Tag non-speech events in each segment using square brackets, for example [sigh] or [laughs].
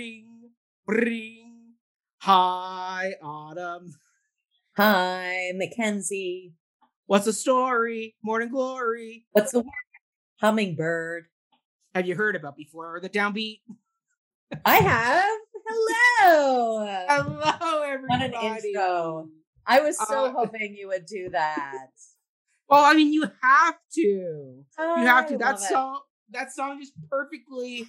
bring, bring. Hi, Autumn. Hi, Mackenzie. What's the story? Morning glory. What's the word? Hummingbird. Have you heard about before the downbeat? I have. Hello. [laughs] Hello, everybody. What an intro. I was so Uh, [laughs] hoping you would do that. Well, I mean, you have to. You have to. That love it. song. That song just perfectly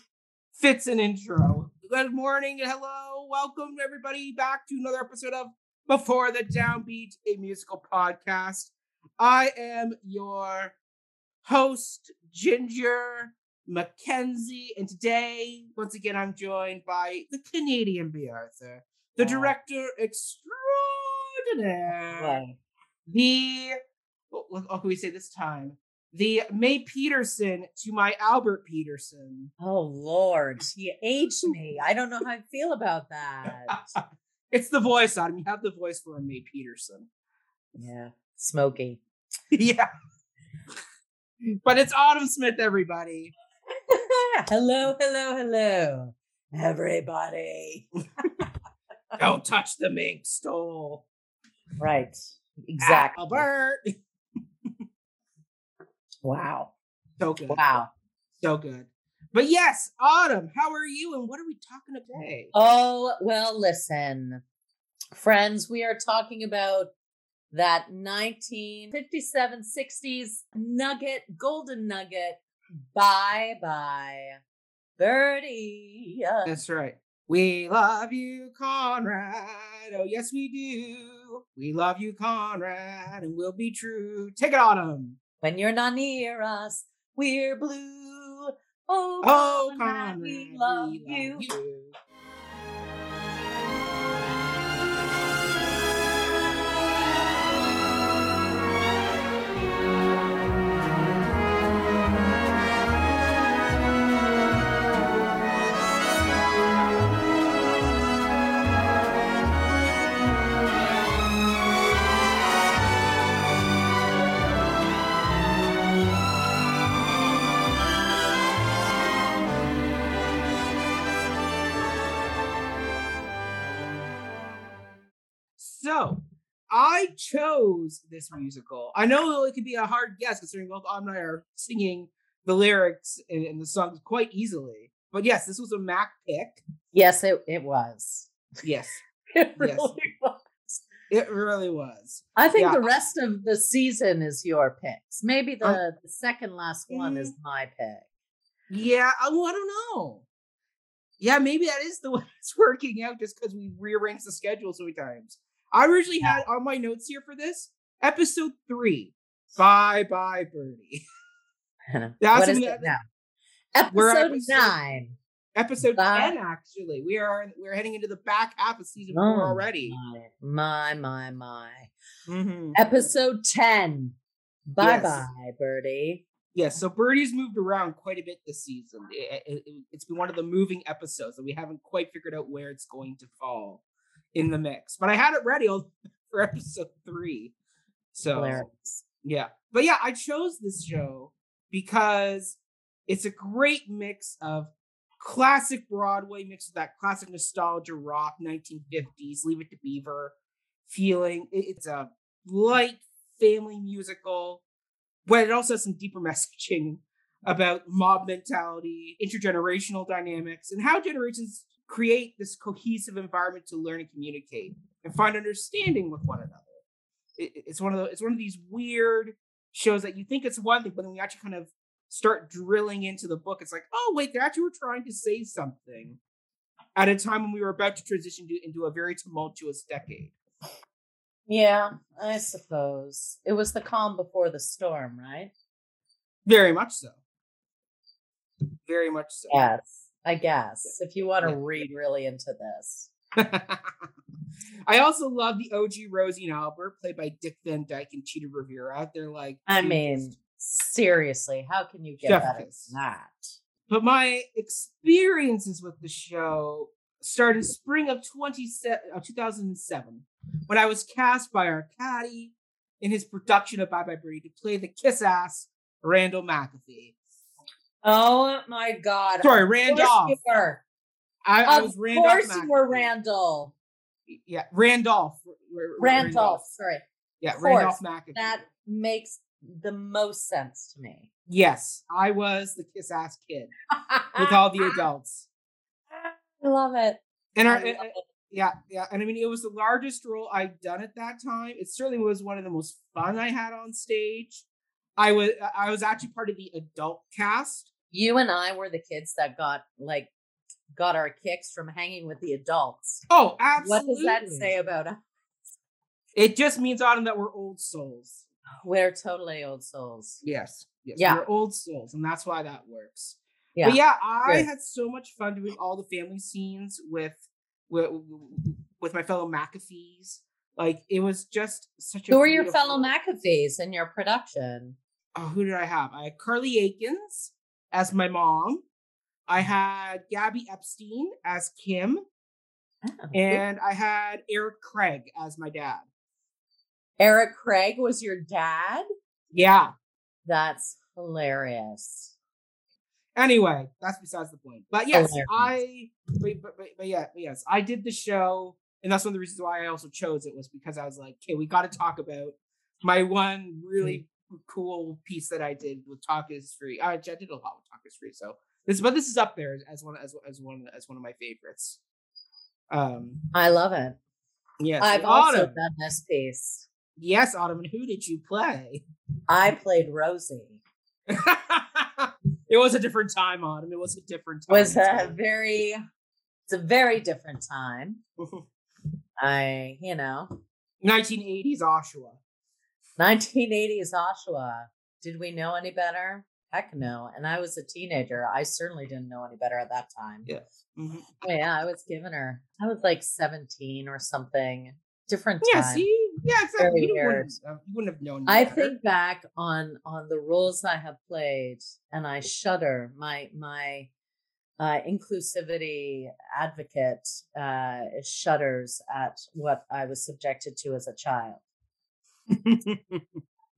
fits an intro. Good morning and hello. Welcome everybody back to another episode of Before the Downbeat, a musical podcast. I am your host, Ginger Mackenzie, and today, once again, I'm joined by the Canadian Bea Arthur, the Wow. director extraordinaire Wow. the what, what what can we say this time? The May Peterson to my Albert Peterson. Oh Lord, you aged me. [laughs] I don't know how I feel about that. [laughs] it's the voice, Autumn. You have the voice for a May Peterson. Yeah, smoky. [laughs] yeah. But it's Autumn Smith, everybody. hello, hello, hello, everybody. Don't touch the mink stole. Right, exactly. Albert. Wow, So good. wow. So good. But yes, Autumn, how are you? And what are we talking about today? Oh, well, listen, friends, we are talking about that 1957 60s nugget, golden nugget. Bye bye, Birdie. That's right. We love you, Conrad. Oh, yes, we do. We love you, Conrad, and we'll be true. Take it, Autumn. When you're not near us, we're blue. Oh, Oh, Conrad, we love we you. love you. So, I chose this musical. I know it could be a hard guess considering both Autumn and I are singing the lyrics and, and the songs quite easily. But yes, this was a Mac pick. Yes, it, it was. Yes, [laughs] It Yes. really was. it really was. I think Yeah. the rest of the season is your picks. Maybe the, Um, the second last one is my pick. Yeah, I, well, I don't know. Yeah, maybe that is the [laughs] way it's working out just because we rearranged the schedule so many times. I originally had on my notes here for this episode three. Bye bye, Birdie. [laughs] That's what is it now? Episode episode- nine. Episode Bye. 10, actually. We are we're heading into the back half of season Oh, four already. My, my, my. Mhm. Episode 10. Bye bye, Birdie. Yes, so Birdie's moved around quite a bit this season. It, it, it- it's been one of the moving episodes and we haven't quite figured out where it's going to fall in the mix. But I had it ready [laughs] for episode three. So Hilarious. yeah, but yeah, I chose this show because it's a great mix of classic Broadway mixed with that classic nostalgia rock 1950s, Leave It to Beaver feeling. It's a light family musical, but it also has some deeper [laughs] messaging about mob mentality, intergenerational dynamics, and how generations create this cohesive environment to learn and communicate and find understanding with one another. It- it- it's one of the, it's one of these weird shows that you think it's one thing, but then we actually kind of start drilling into the book. It's like, oh wait, they actually were trying to say something at a time when we were about to transition to, into a very tumultuous decade. Yeah, I suppose. It was the calm before the storm, right? Very much so. Very much so. Yes, I guess. If you want to Yeah. read really into this. [laughs] I also love the OG Rosie and Albert, played by Dick Van Dyke and Chita Rivera. They're like, I mean, seriously, how can you get better than that? but my experiences with the show started spring of 20, uh, 2007 when I was cast by our caddy in his production of Bye Bye Birdie to play the kiss ass Randall McAfee. Oh my God. Sorry, Of Randolph. I, I of was Randolph. course, you were. Randall. Yeah, Randolph. R- R- Randolph. Sorry. Yeah, Of Randolph McAfee. That makes the most sense to me. yes, I was the kiss ass kid with all the [laughs] adults. I love it. And our, uh, it. yeah, yeah, and I mean, it was the largest role I'd done at that time. It certainly was one of the most fun I had on stage. I was I was actually part of the adult cast. You and I were the kids that got like got our kicks from hanging with the adults. Oh, absolutely. What does that say about us? It just means Autumn that we're old souls. We're totally old souls. Yes, yes, Yeah. we're old souls, and that's why that works. Yeah. But yeah, I Good. had so much fun doing all the family scenes with with with my fellow McAfees. Like it was just such a. Who are your fellow McAfees in your production? Oh, who did I have? I had Carly Aikens as my mom. I had Gabby Epstein as Kim, Oh, and I had Eric Craig as my dad. Eric Craig was your dad? Yeah. That's hilarious. Anyway, that's besides the point. But yes, Hilarious. I. But, but, but, but yeah, but yes, I did the show, and that's one of the reasons why I also chose it was because I was like, okay, we got to talk about my one really cool piece that I did with Talk is Free. I, I did a lot with Talk is Free, so this, but this is up there as one as as one as one of my favorites. Um, I love it. yes, I've also Autumn. done this piece. Yes, Autumn. And who did you play? I played Rosie. [laughs] it was a different time, Autumn. It was a different time. was a very it's a very different time. [laughs] I, you know, 1980s Oshawa. 1980s Oshawa. Did we know any better? Heck no. And I was a teenager. I certainly didn't know any better at that time. Yeah. Mhm. Oh, yeah, I was giving her. I was like 17 or something. Different Yeah, time. see, yeah, exactly. You, wouldn't, uh, you wouldn't have known. I better. think back on on the roles I have played, and I shudder. My my uh, inclusivity advocate uh, shudders at what I was subjected to as a child. [laughs]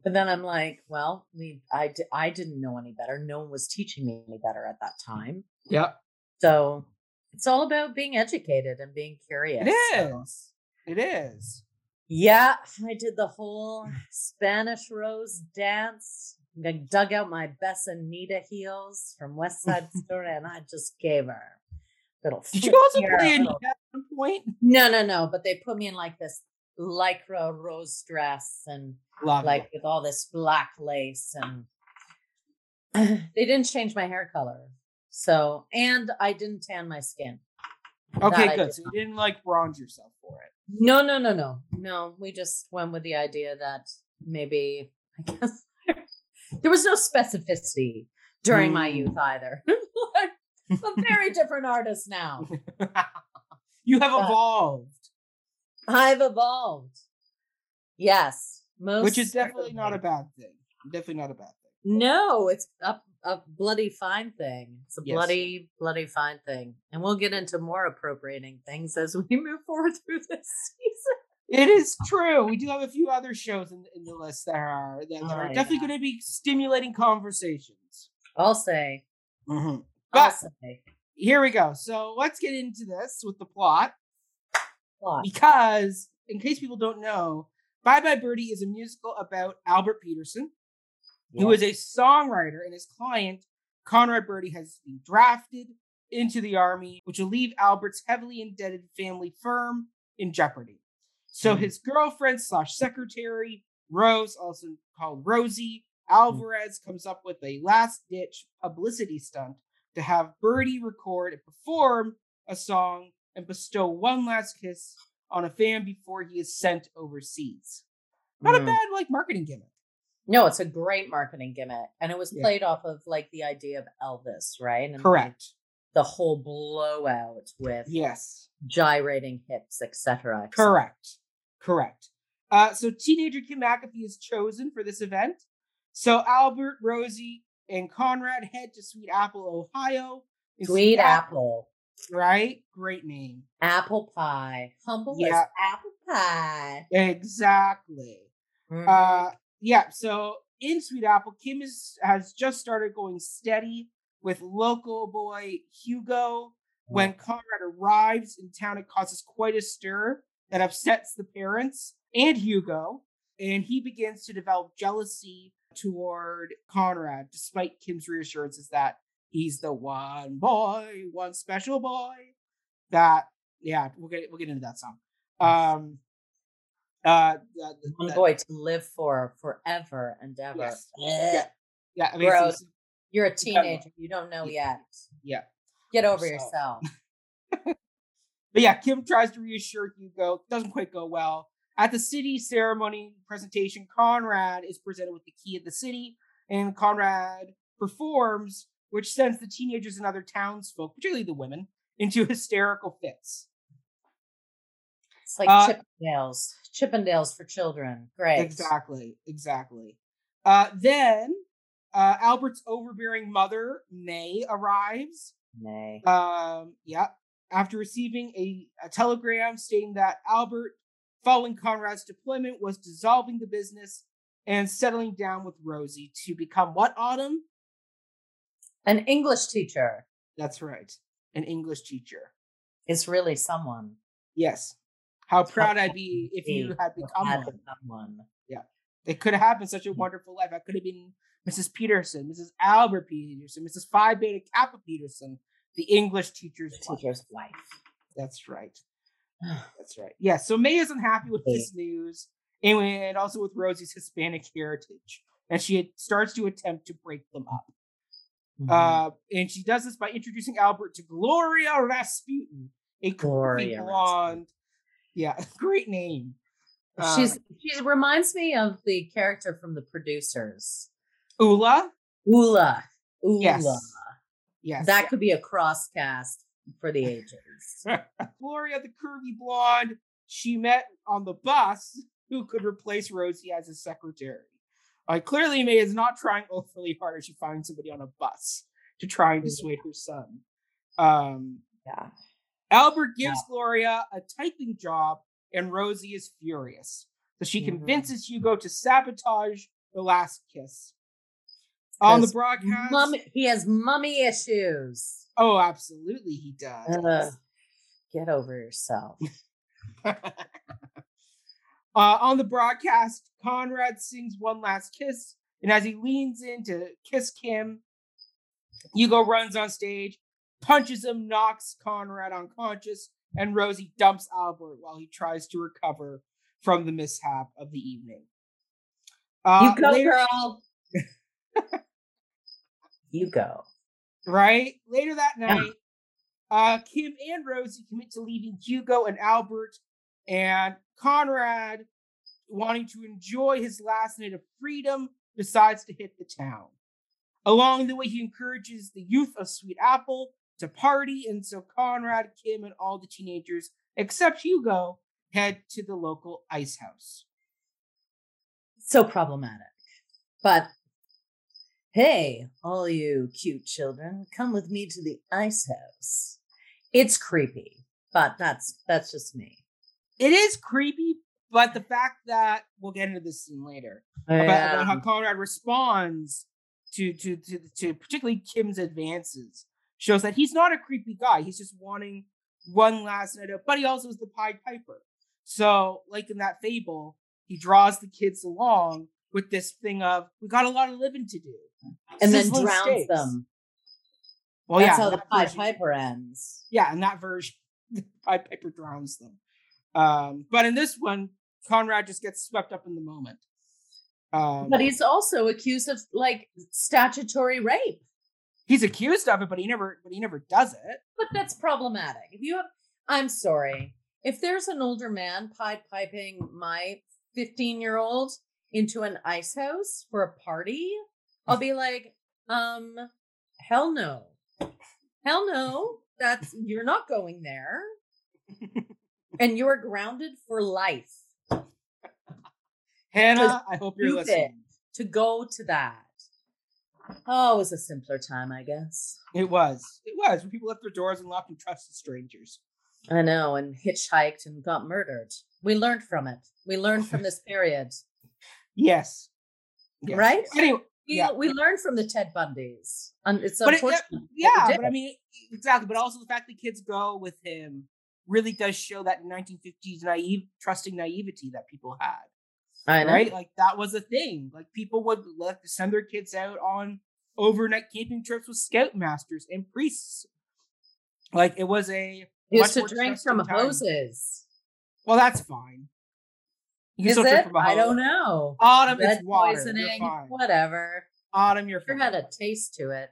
But then I'm like, well, we I I didn't know any better. No one was teaching me any better at that time. yep, So it's all about being educated and being curious. It is. So. It is. Yeah, I did the whole Spanish Rose dance. I dug out my best Anita heels from West [laughs] Side Story, and I just gave her little. Did you also play a in little- at one point? No, no, no. But they put me in like this lycra rose dress and Love like with all this black lace, and [clears throat] they didn't change my hair color. So, and I didn't tan my skin. Okay, that good. So you didn't like bronze yourself for it. No, no, no, no, no. We just went with the idea that maybe I guess there was no specificity during my Mm. youth either. [laughs] I'm a very [laughs] different artist now. [laughs] you have But- evolved, I've evolved. Yes, most which is definitely not a bad thing. Definitely not a bad thing. No, it's a, a bloody fine thing. It's a Yes. bloody, bloody fine thing. And we'll get into more appropriating things as we move forward through this season. It is true. We do have a few other shows in, in the list that are that, that Oh, are definitely yeah. going to be stimulating conversations. I'll say. Mhm. I'll But say. here we go. So let's get into this with the plot. Plot. because in case people don't know bye bye birdie is a musical about albert peterson who is a songwriter and his client conrad birdie has been drafted into the army which will leave albert's heavily indebted family firm in jeopardy so Mhm. his girlfriend slash secretary rose also called rosie alvarez comes up with a last ditch publicity stunt to have birdie record and perform a song and bestow one last kiss on a fan before he is sent overseas. Not a Mm. bad like marketing gimmick. No, it's a great marketing gimmick. And it was Yeah. played off of like the idea of Elvis, right? And like, Correct. the whole blowout with Yes. gyrating hips, etc. Correct. Correct. Uh, so teenager Kim McAfee is chosen for this event. So Albert, Rosie, and Conrad head to Sweet Apple, Ohio. In Sweet apple. Right? Great name. Apple pie. Humble Yeah. as apple pie. Exactly. Mhm. Uh, yeah. So in Sweet Apple, Kim is has just started going steady with local boy Hugo, When Conrad arrives in town, it causes quite a stir that upsets the parents and Hugo, and he begins to develop jealousy toward Conrad, despite Kim's reassurances that he's the one boy, one special boy. That yeah, we'll get we'll get into that song. Um, uh, the- the- One boy to live for forever and ever. Yes. Eh, Yeah. yeah, I mean, it's- You're a teenager. You don't know yet. yeah. Get over So- yourself. [laughs] But yeah, Kim tries to reassure Hugo. Doesn't quite go well. At the city ceremony presentation, Conrad is presented with the key of the city, and Conrad performs, which sends the teenagers and other townsfolk, particularly the women, into [laughs] hysterical fits. It's like Uh, Chippendales. Chippendales for children. Great. Exactly, exactly. Uh, then uh, Albert's overbearing mother, May, arrives. May. Um, yeah. After receiving a, a telegram stating that Albert, following Conrad's deployment, was dissolving the business and settling down with Rosie to become what, Autumn? An English teacher That's right. An English teacher. is really someone. Yes. How proud I'd be if you had become had one. become one. It could have happened such a mm. wonderful life. I could have been Mrs. Peterson, Mrs. Albert Peterson, Mrs. Phi Beta Kappa Peterson, the English teacher's The wife. teacher's wife. That's right. [sighs] That's right. Yeah. So May is unhappy with this news, and, and also with Rosie's Hispanic heritage, and she starts to attempt to break them up. Mhm. Uh, and she does this by introducing Albert to Gloria Rasputin, a Gloria blonde. Yeah, [laughs] great name. Uh, She's she reminds me of the character from the producers. Ulla. Ulla. Ulla. Yes. Yes. That could be a cross cast for the ages. [laughs] Gloria, the curvy blonde, she met on the bus who could replace Rosie as a secretary. Uh, clearly, May is not trying overly hard as she finds somebody on a bus to try and dissuade her son. Um, Yeah. Albert gives Gloria a typing job, and Rosie is furious. So she Mhm. convinces Hugo to sabotage the last kiss. On the broadcast, Mummy, he has mummy issues. oh, absolutely, he does. Uh, get over yourself. [laughs] Uh, on the broadcast, Conrad sings one last kiss, and as he leans in to kiss Kim, Hugo runs on stage, punches him, knocks Conrad unconscious, and Rosie dumps Albert while he tries to recover from the mishap of the evening. Uh, you go, later- girl. You go. right? Later that night, uh, Kim and Rosie commit to leaving Hugo and Albert, and Conrad, wanting to enjoy his last night of freedom, decides to hit the town. Along the way, he encourages the youth of Sweet Apple to party, and so Conrad, Kim, and all the teenagers, except Hugo, head to the local ice house. So problematic. But hey, all you cute children, come with me to the ice house. It's creepy, but that's that's just me. It is creepy, but the fact that we'll get into this scene later. about, about how Conrad responds to, to to to particularly Kim's advances shows that he's not a creepy guy. He's just wanting one last night of, but he also is the Pied Piper. So, like in that fable, he draws the kids along with this thing of we got a lot of living to do, and then drowns steaks. them. Well, That's yeah, how the that Pied Piper ends. Yeah, in that version, [laughs] the Pied Piper drowns them. Um, but in this one, Conrad just gets swept up in the moment. Um, But he's also accused of like statutory rape. he's accused of it, but he never, but he never does it. But that's problematic. If you have, I'm sorry. If there's an older man pied piping my 15 year old into an ice house for a party, I'll be like, um, hell no. Hell no. That's, you're not going there. and you're grounded for life Hannah, I hope you're listening. to go to that. Oh, it was a simpler time, I guess. It was. It was when people left their doors and locked and trusted strangers. I know, and hitchhiked and got murdered. We learned from it. We learned from this period. [laughs] Yes. Yes. Right? Anyway, we, yeah. we learned from the Ted Bundys. And it's But unfortunate. we Yeah, but I mean, exactly. But also the fact that kids go with him really does show that 1950s naive, trusting naivety that people had. I know. right? Like that was a thing. Like people would let send their kids out on overnight camping trips with scoutmasters and priests. Like it was a used to drink from time. hoses. well, that's fine. You Is it? I don't know. Autumn, Lead it's water. Poisoning, whatever. Autumn, you're fine. had a taste to it.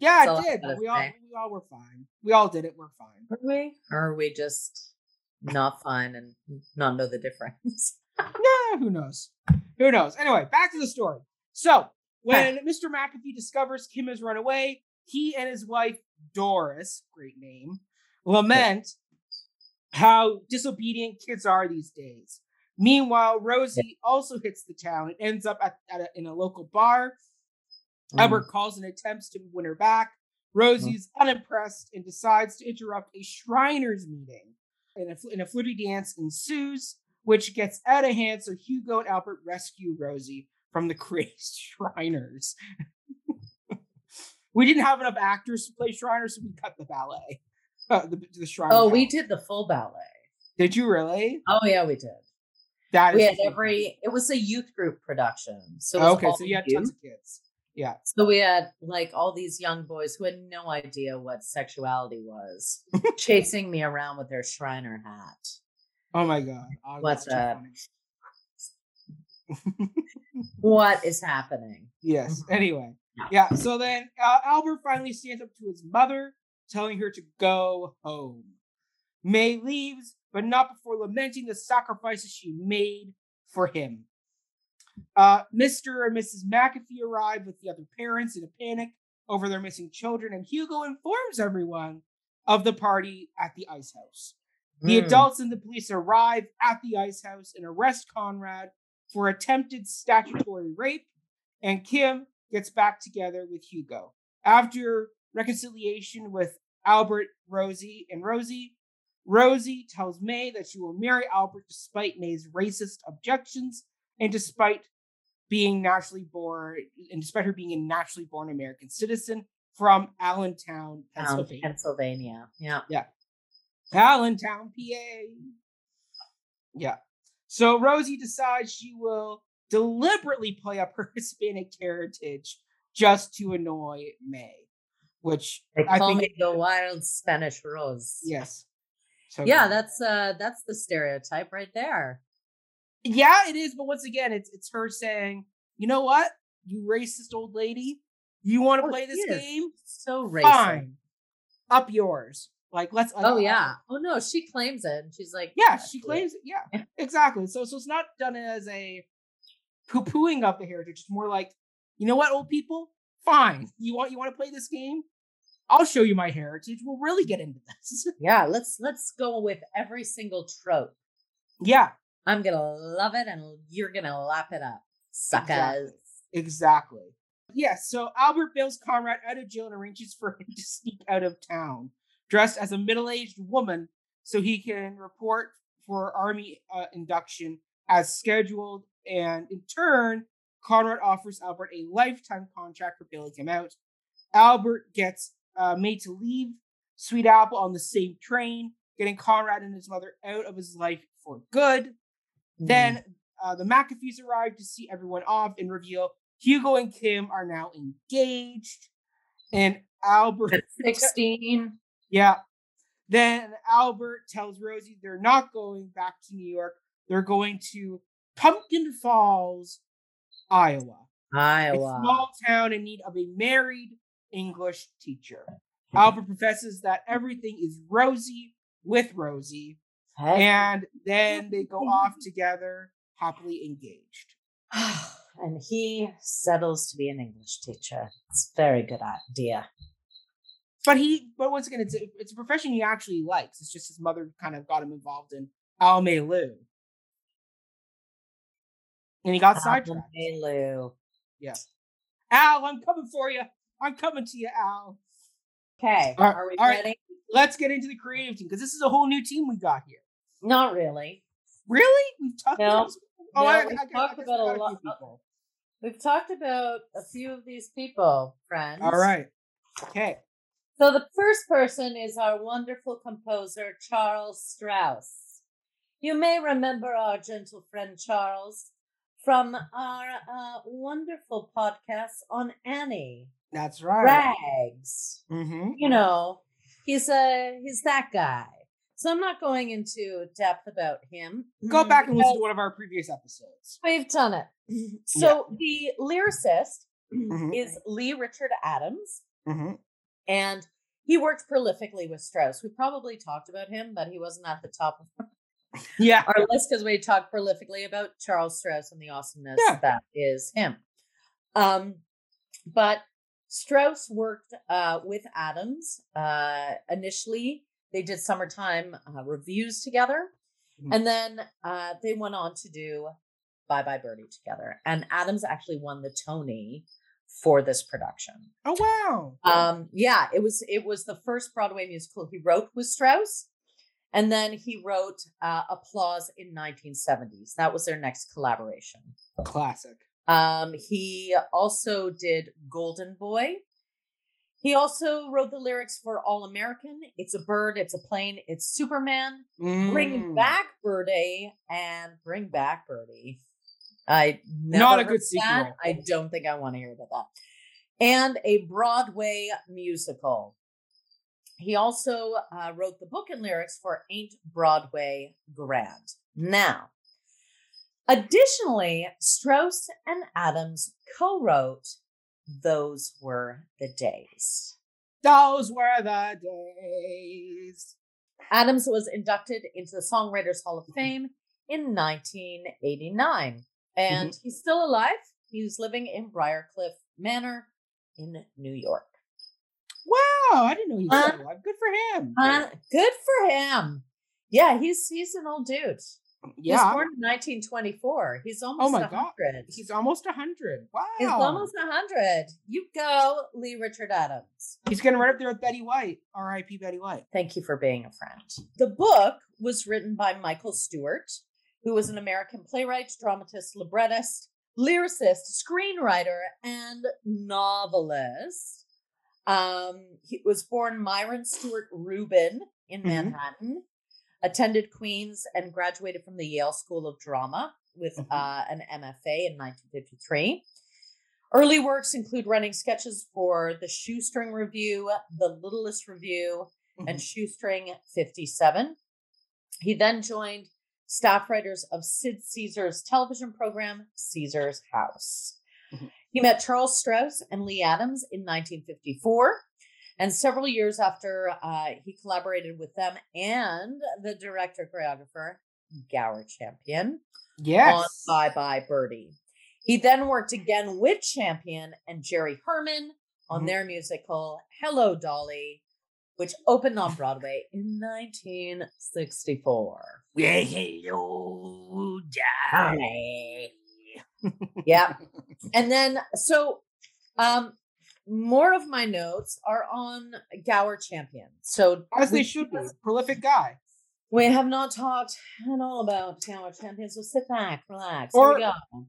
yeah, it I did. But we all say. we all were fine. We all did it. We're fine. Were we? Or are we just not fine and not know the difference? [laughs] Yeah, who knows? Who knows? Anyway, back to the story. So, when Mr. McAfee discovers Kim has run away, he and his wife, Doris, great name, lament how disobedient kids are these days. Meanwhile, Rosie also hits the town and ends up at, at a, in a local bar. Mm. Albert calls and attempts to win her back. Rosie's unimpressed and decides to interrupt a Shriners meeting. And a, and a flirty dance ensues, which gets out of hand. So Hugo and Albert rescue Rosie from the [laughs] crazed Shriners. [laughs] we didn't have enough actors to play Shriners, so we cut the ballet. Uh, the, the Shriners. Oh, we did the full ballet. Did you really? Oh yeah, we did. That We is had every. It was a youth group production, so it was Okay, so you had youth. tons of kids. Yeah. So we had like all these young boys who had no idea what sexuality was, [laughs] chasing me around with their Shriner hat. Oh my god. Oh, What's that? [laughs] What is happening? Yes. Anyway, yeah. So then uh, Albert finally stands up to his mother, telling her to go home. May leaves, but not before lamenting the sacrifices she made for him. Uh, Mr. and Mrs. McAfee arrive with the other parents in a panic over their missing children, and Hugo informs everyone of the party at the ice house. The Mm. adults and the police arrive at the ice house and arrest Conrad for attempted statutory rape, and Kim gets back together with Hugo. After reconciliation with Albert, Rosie, and Rosie, Rosie tells May that she will marry Albert despite May's racist objections and despite being naturally born, and despite her being a naturally born American citizen from Allentown, Town, Pennsylvania. Pennsylvania. Yeah. Allentown, PA. Yeah. So Rosie decides she will deliberately play up her [laughs] Hispanic heritage just to annoy May, which They I call think me the wild Spanish rose. yes. So Yeah, good. that's uh that's the stereotype right there. yeah, it is. But once again, it's it's her saying, you know what, you racist old lady, you want to Oh, play this is game? So racist. Fine, up yours. Like let's. Oh yeah. Oh no, she claims it. And she's like, Yeah, she it." claims it. Yeah, exactly. So, so it's not done as a poo pooing of the heritage. It's more like, you know what, old people, fine. You want you want to play this game? I'll show you my heritage. We'll really get into this. [laughs] Yeah, let's let's go with every single trope. yeah, I'm gonna love it, and you're gonna lap it up, suckers. Exactly. exactly. Yeah. So Albert bails Conrad out of jail and arranges for him to sneak out of town, dressed as a middle-aged woman, so he can report for army uh, induction as scheduled. And in turn, Conrad offers Albert a lifetime contract for bailing him out. Albert gets uh, made to leave Sweet Apple on the same train, getting Conrad and his mother out of his life for good. Mm. Then uh, the McAfees arrive to see everyone off and reveal Hugo and Kim are now engaged. And Albert, At [laughs] 16. yeah. Then Albert tells Rosie they're not going back to New York. They're going to Pumpkin Falls, Iowa, a Iowa. small town in need of a married English teacher. Mm-hmm. Albert professes that everything is rosy with Rosie, and then they go off [laughs] together, happily engaged. [sighs] and he settles to be an English teacher. It's a very good idea. But he, but once again, it's a, it's a profession he actually likes. It's just his mother kind of got him involved in Almaelou, and he got sidetracked. Lou. Al, I'm coming for you. I'm coming to you, Al. Okay. All right, Are we all right. ready? Let's get into the creative team because this is a whole new team we got here. Not really. Really? We've talked No. about? Oh, No, I, I, we've I, I, talked guess about a lot- few people. We've talked about a few of these people, friends. All right. Okay. So the first person is our wonderful composer, Charles Strouse. You may remember our gentle friend Charles from our uh, wonderful podcast on Annie. That's right. Rags. Mm-hmm. You know, he's a he's that guy. So I'm not going into depth about him. Go back and listen to one of our previous episodes. We've done it. [laughs] So the lyricist Mhm. is Lee Richard Adams. Mm-hmm. and he worked prolifically with Strouse. We probably talked about him, but he wasn't at the top of [laughs] Yeah. our list because we talked prolifically about Charles Strouse and the awesomeness Yeah. that is him. Um, but Strouse worked uh, with Adams. Uh, initially, they did summertime uh, reviews together, Mhm. and then uh, they went on to do Bye Bye Birdie together. And Adams actually won the Tony for this production. Oh wow. Um, yeah, it was it was the first Broadway musical he wrote with Strouse, and then he wrote uh, Applause in 1970s. That was their next collaboration. Classic. Um, he also did Golden Boy. He also wrote the lyrics for All American. It's a bird. It's a plane. It's Superman. Bring Mm. back Birdie and bring back Birdie. I never Not a good that. sequel. I don't think I want to hear about that. And a Broadway musical. He also uh, wrote the book and lyrics for Ain't Broadway Grand. Now, additionally, Strouse and Adams co-wrote "Those Were the Days." Those were the days. Adams was inducted into the Songwriters Hall of Fame in 1989, and he's still alive. He's living in Briarcliff Manor in New York. Wow, I didn't know he was Uh, alive. Good for him. Uh, good for him. Yeah, he's he's an old dude. He was yeah. born in 1924. He's almost oh my 100. God. He's almost a hundred. Wow. He's almost 100. You go, Lee Richard Adams. He's going to run up there with Betty White. R.I.P. Betty White. Thank you for being a friend. The book was written by Michael Stewart, who was an American playwright, dramatist, librettist, lyricist, screenwriter, and novelist. Um, he was born Myron Stewart Rubin in Mhm. Manhattan, attended Queens, and graduated from the Yale School of Drama with Mhm. uh, an MFA in 1953. Early works include running sketches for the Shoestring Revue, the Littlest Revue, and Mhm. Shoestring 57. He then joined staff writers of Sid Caesar's television program, Caesar's House. Mhm. He met Charles Strouse and Lee Adams in 1954. And several years after, uh, he collaborated with them and the director choreographer, Gower Champion, on Yes. Bye Bye Birdie. He then worked again with Champion and Jerry Herman on Mhm. their musical Hello Dolly, which opened on Broadway in 1964. Hello, Dolly. Yeah. [laughs] And then, so um, more of my notes are on Gower Champion. So As they should be. Prolific guy. We have not talked at all about Gower Champion, so sit back, relax. Or- Here we go.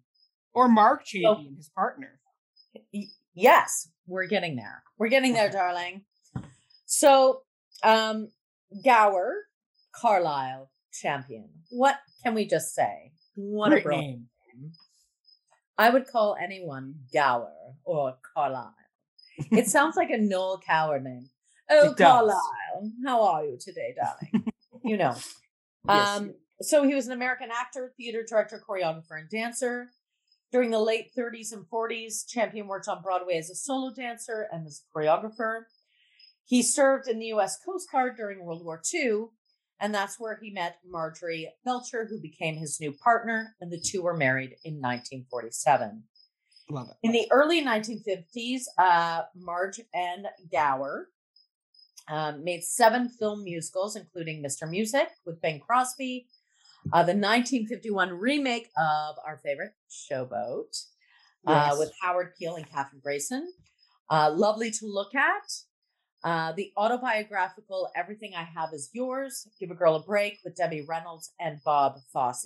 Or Marge Champion, his partner. Yes, we're getting there. We're getting there, darling. So, um, Gower, Carlisle, champion. What can we just say? What Great a bro. name. I would call anyone Gower or Carlisle. It sounds like a Noel Coward name. Oh. Carlisle, how are you today, darling? [laughs] you know. Yes. Um, so he was an American actor, theater director, choreographer, and dancer. During the late 30s and 40s, Champion worked on Broadway as a solo dancer and as a choreographer. He served in the U.S. Coast Guard during World War II, and that's where he met Marjorie Belcher, who became his new partner, and the two were married in 1947. Love it. In the early 1950s, uh, Marge and Gower um, made seven film musicals, including Mr. Music with Bing Crosby, uh, the 1951 remake of our favorite Showboat uh, with Howard Keel and Kathryn Grayson, uh, Lovely to Look At, uh, the autobiographical Everything I Have Is Yours, Give a Girl a Break with Debbie Reynolds and Bob Fosse,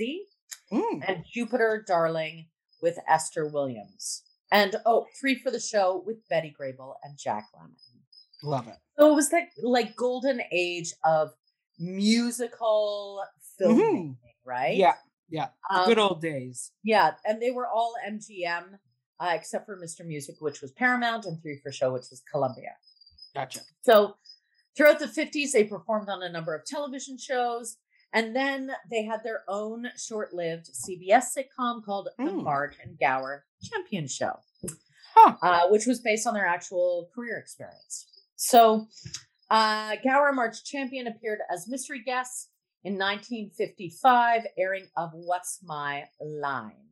Mm. and Jupiter Darling with Esther Williams. And oh, three for the show with Betty Grable and Jack Lemmon. Love it. So it was that like golden age of musical filmmaking, right? Mm-hmm. Yeah, yeah. Um, Good old days. Yeah, and they were all MGM, uh, except for Mr. Music, which was Paramount, and Three for Show, which was Columbia. Gotcha. So throughout the 50s, they performed on a number of television shows. And then they had their own short lived CBS sitcom called The Mm. Marge and Gower Champion Show, Huh. uh, which was based on their actual career experience. So uh, Gower Marge Champion appeared as mystery guests in 1955, airing of What's My Line.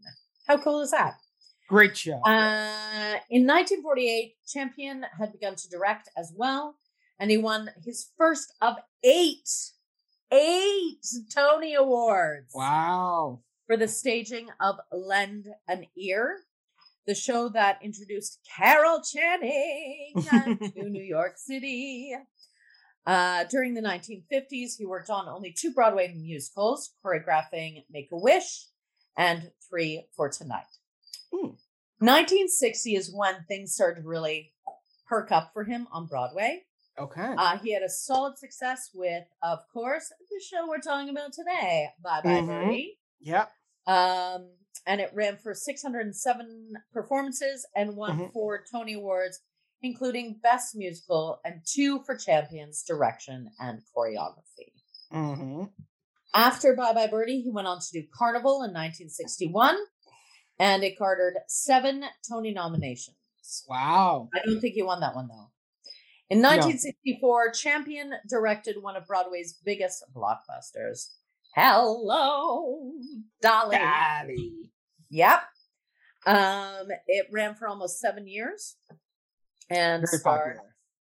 How cool is that? Great show. Uh, in 1948, Champion had begun to direct as well, and he won his first of eight, eight Tony Awards wow. for the staging of Lend an Ear, the show that introduced Carol Channing [laughs] to New York City. Uh, during the 1950s, he worked on only two Broadway musicals, choreographing Make a Wish and Three for Tonight. Hmm. 1960 is when things started to really perk up for him on Broadway. Okay. Uh, he had a solid success with, of course, the show we're talking about today, Bye Bye Mhm. Birdie. yep. Um, and it ran for 607 performances and won Mhm. four Tony Awards, including Best Musical and two for Champions Direction and Choreography. Mm-hmm. After Bye Bye Birdie, he went on to do Carnival in 1961, and it garnered seven Tony nominations. Wow. I don't think he won that one though. In 1964, Champion directed one of Broadway's biggest blockbusters, Hello, Dolly. Daddy. Yep. Um, it ran for almost seven years and starred,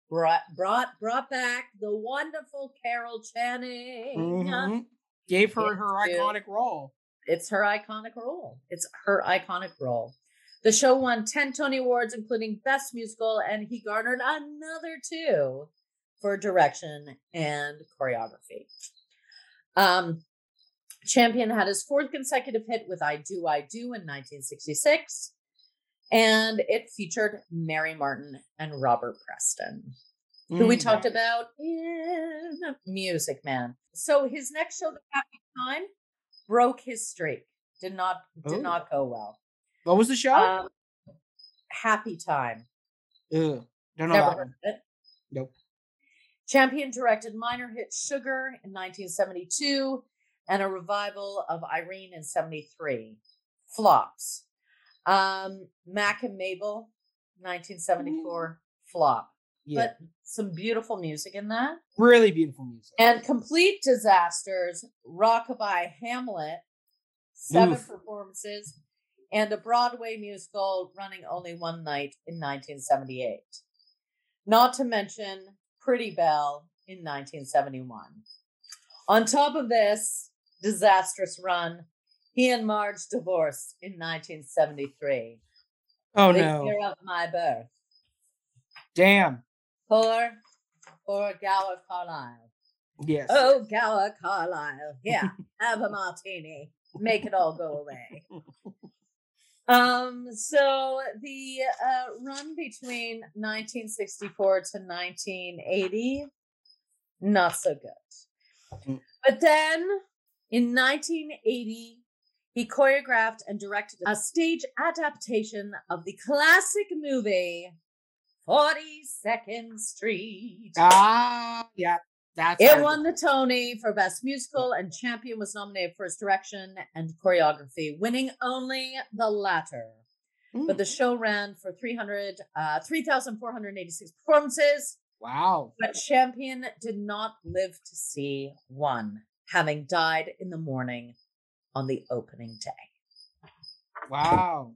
brought brought brought back the wonderful Carol Channing. Mhm. Gave her her iconic role. It's her iconic role. It's her iconic role. The show won 10 Tony Awards, including Best Musical, and he garnered another two for direction and choreography. Um, Champion had his fourth consecutive hit with I Do, I Do in 1966, and it featured Mary Martin and Robert Preston who we Mhm. talked about in Music Man. So his next show, The Happy Time, broke his streak. Did not did Ooh. not go well. What was the show? Um, Happy Time. Ugh. Don't know Never that one. it. Nope. Champion directed minor hit Sugar in 1972 and a revival of Irene in 73. Flops. Um, Mack and Mabel, 1974, flop. Yeah. But some beautiful music in that. really beautiful music. And complete disasters, Rockabye Hamlet, seven Oof. performances, and a Broadway musical running only one night in 1978. Not to mention Pretty Belle in 1971. On top of this disastrous run, he and Marge divorced in 1973. oh the no. year of my birth. Damn. Poor, poor Gower Carlisle. Yes. Oh, Gower Carlisle. Yeah, [laughs] have a martini. Make it all go away. [laughs] Um, so the uh, run between 1964 to 1980, not so good. Mm. But then in 1980, he choreographed and directed a stage adaptation of the classic movie 42nd Street. Ah, yeah. That's It won the Tony for Best Musical, and Champion was nominated for its direction and choreography, winning only the latter. But Mm, the show ran for 300, uh, 3,486 performances, wow. but Champion did not live to see one, having died in the morning on the opening day. Wow.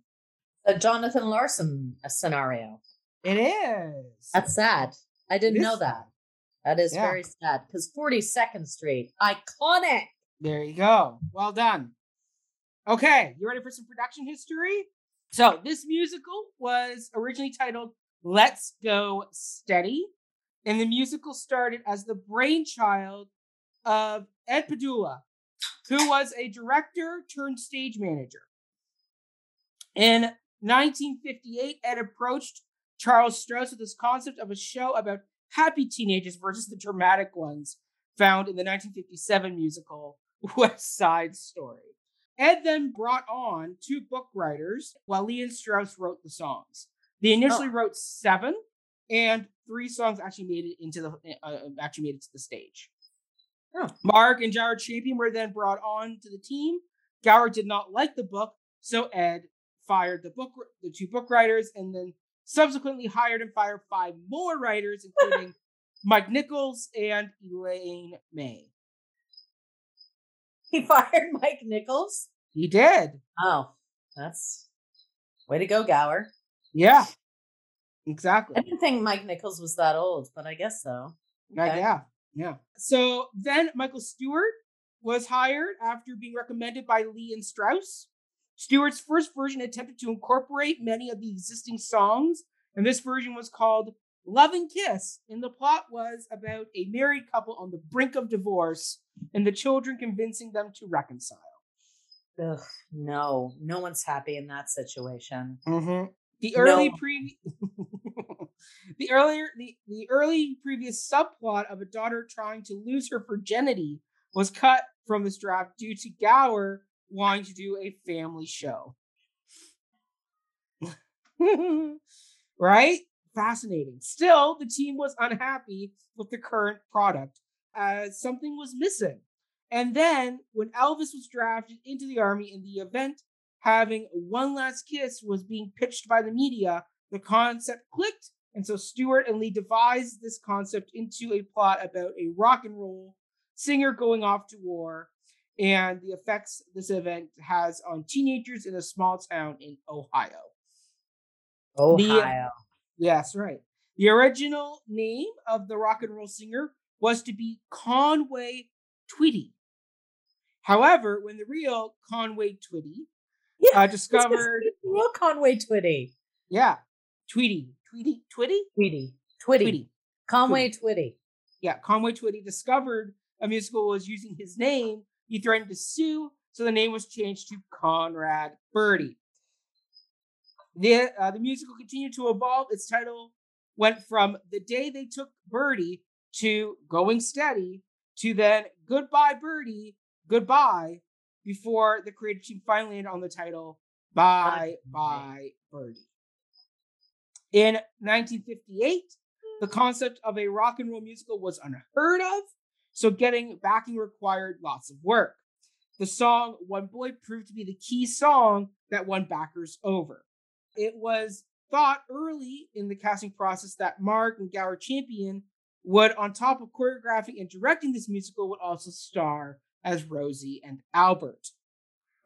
A Jonathan Larson scenario. It is. That's sad. I didn't know that. That is Yeah. very sad because 42nd Street, iconic. There you go. Well done. Okay, you ready for some production history? So, this musical was originally titled Let's Go Steady, and the musical started as the brainchild of Ed Padula, who was a director turned stage manager. In 1958, Ed approached Charles Strouse with this concept of a show about happy teenagers versus the dramatic ones found in the 1957 musical [laughs] West Side Story. Ed then brought on two book writers while Lee and Strouse wrote the songs. They initially Oh. wrote seven, and three songs actually made it into the uh, actually made it to the stage. Oh. Marge and Gower Champion were then brought on to the team. Gower did not like the book, so Ed fired the book the two book writers, and then subsequently hired and fired five more writers, including [laughs] Mike Nichols and Elaine May. He fired Mike Nichols. He did. Oh, that's way to go, Gower. Yeah. Exactly. I didn't think Mike Nichols was that old, but I guess so. Uh, yeah. Yeah. So then Michael Stewart was hired after being recommended by Lee and Strouse. Stewart's first version attempted to incorporate many of the existing songs, and this version was called Love and Kiss. And the plot was about a married couple on the brink of divorce and the children convincing them to reconcile. Ugh, no, no one's happy in that situation. Mm-hmm. The early No. pre [laughs] the earlier the, the early previous subplot of a daughter trying to lose her virginity was cut from this draft due to Gower wanting to do a family show. [laughs] right? Fascinating. Still, the team was unhappy with the current product as something was missing. And then when Elvis was drafted into the army in the event having one last kiss was being pitched by the media, the concept clicked. And so Stewart and Lee devised this concept into a plot about a rock and roll singer going off to war and the effects this event has on teenagers in a small town in Ohio. Ohio. Yes, right. The original name of the rock and roll singer was to be Conway Twitty. However, when the real Conway Twitty yeah, uh, discovered, real Conway Twitty. yeah, Tweety, Tweety, Twitty, Twitty. Twitty. Tweety. Conway Twitty. Yeah, Conway Twitty discovered a musical was using his name. He threatened to sue, so the name was changed to Conrad Birdie. The uh, the musical continued to evolve. Its title went from the day they took Birdie to Going Steady to then Goodbye Birdie, Goodbye, before the creative team finally landed on the title Bye Bye Birdie. In 1958, the concept of a rock and roll musical was unheard of, so getting backing required lots of work. The song One Boy proved to be the key song that won backers over. It was thought early in the casting process that Marge and Gower Champion would, on top of choreographing and directing this musical, would also star as Rosie and Albert. [laughs]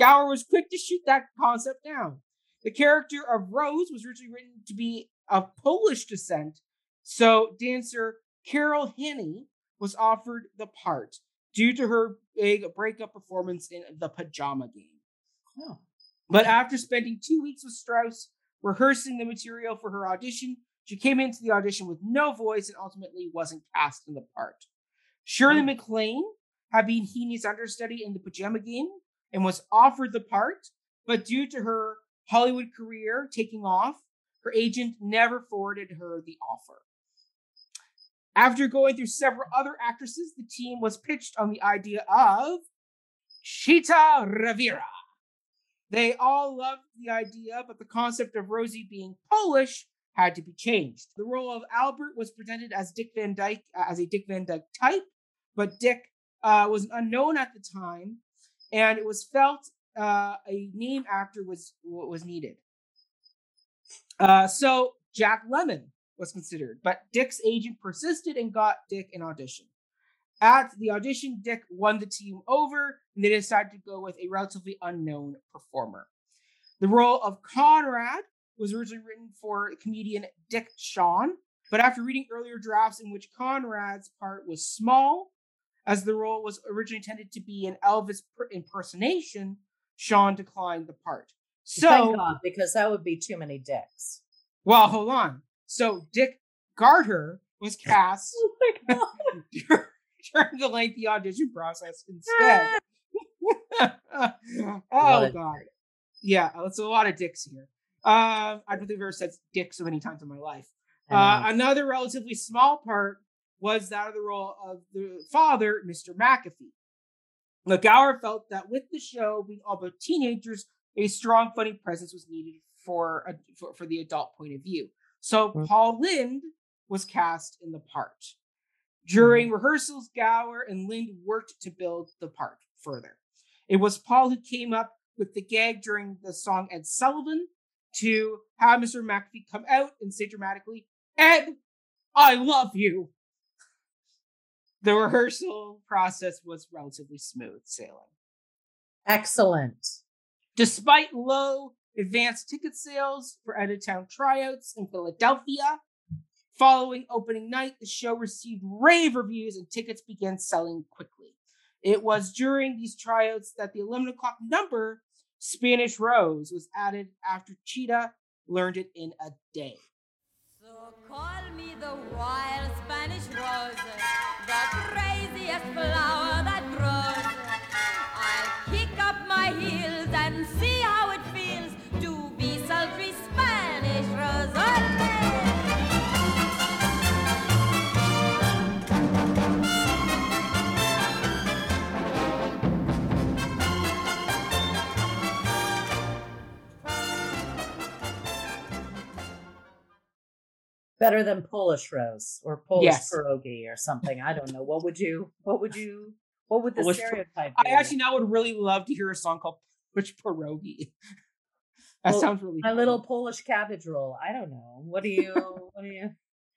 Gower was quick to shoot that concept down. The character of Rose was originally written to be of Polish descent, so dancer Carol Haney was offered the part due to her big breakup performance in The Pajama Game. Oh. But after spending two weeks with Strouse rehearsing the material for her audition, she came into the audition with no voice and ultimately wasn't cast in the part. Shirley Oh. MacLaine had been Haney's understudy in The Pajama Game and was offered the part, but due to her Hollywood career taking off, her agent never forwarded her the offer. After going through several other actresses, the team was pitched on the idea of Chita Rivera. They all loved the idea, but the concept of Rosie being Polish had to be changed. The role of Albert was presented as Dick Van Dyke uh, as a Dick Van Dyke type, but Dick uh, was unknown at the time, and it was felt uh, a name actor was was needed. Uh, so Jack Lemmon was considered, but Dick's agent persisted and got Dick an audition. At the audition, Dick won the team over, and they decided to go with a relatively unknown performer. The role of Conrad was originally written for comedian Dick Shawn, but after reading earlier drafts in which Conrad's part was small, as the role was originally intended to be an Elvis impersonation, Shawn declined the part. So, Thank God, because that would be too many dicks. well, hold on. So Dick Gautier was [laughs] cast Oh God. [laughs] during the lengthy audition process instead. [laughs] oh What? god. Yeah, it's a lot of dicks here. Um, I don't think I've ever said dick so many times in my life. Uh, another relatively small part was that of the role of the father, Mr. McAfee. McGower felt that with the show being all about teenagers, a strong, funny presence was needed for, a, for for the adult point of view. So Mm. Paul Lynde was cast in the part. During rehearsals, Gower and Lynde worked to build the part further. It was Paul who came up with the gag during the song Ed Sullivan to have Mr. McAfee come out and say dramatically, Ed, I love you. The rehearsal process was relatively smooth sailing. Excellent. Despite low advanced ticket sales for out of town tryouts in Philadelphia, following opening night, the show received rave reviews and tickets began selling quickly. It was during these tryouts that the 11 o'clock number, Spanish Rose, was added after Chita learned it in a day. So call me the wild Spanish rose, the craziest flower that grows. I'll kick up my heels Better than Polish rose or Polish Yes. pierogi or something. I don't know. What would you? What would you? What would the Polish stereotype? I be? actually now would really love to hear a song called Push Pierogi. [laughs] that Well, sounds really my little Polish cabbage roll. I don't know. What do you? What do you?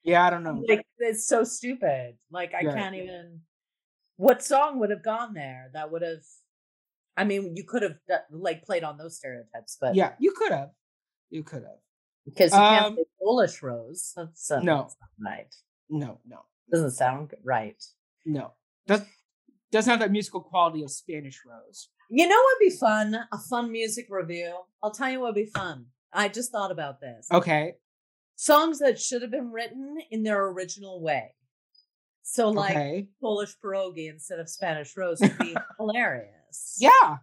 Yeah, I don't know. Like it's so stupid. Like I Right. can't even. What song would have gone there? That would have. I mean, you could have like played on those stereotypes, but Yeah, you could have. You could have. Because you Um, can't say Polish rose. That's uh, No. that's right. No, no, Doesn't sound right. no. Does doesn't have that musical quality of Spanish Rose. You know what'd be fun? A fun music review. I'll tell you what'd be fun. I just thought about this. Okay. Songs that should have been written in their original way. So like okay. Polish pierogi instead of Spanish [laughs] rose would be hilarious. Yeah.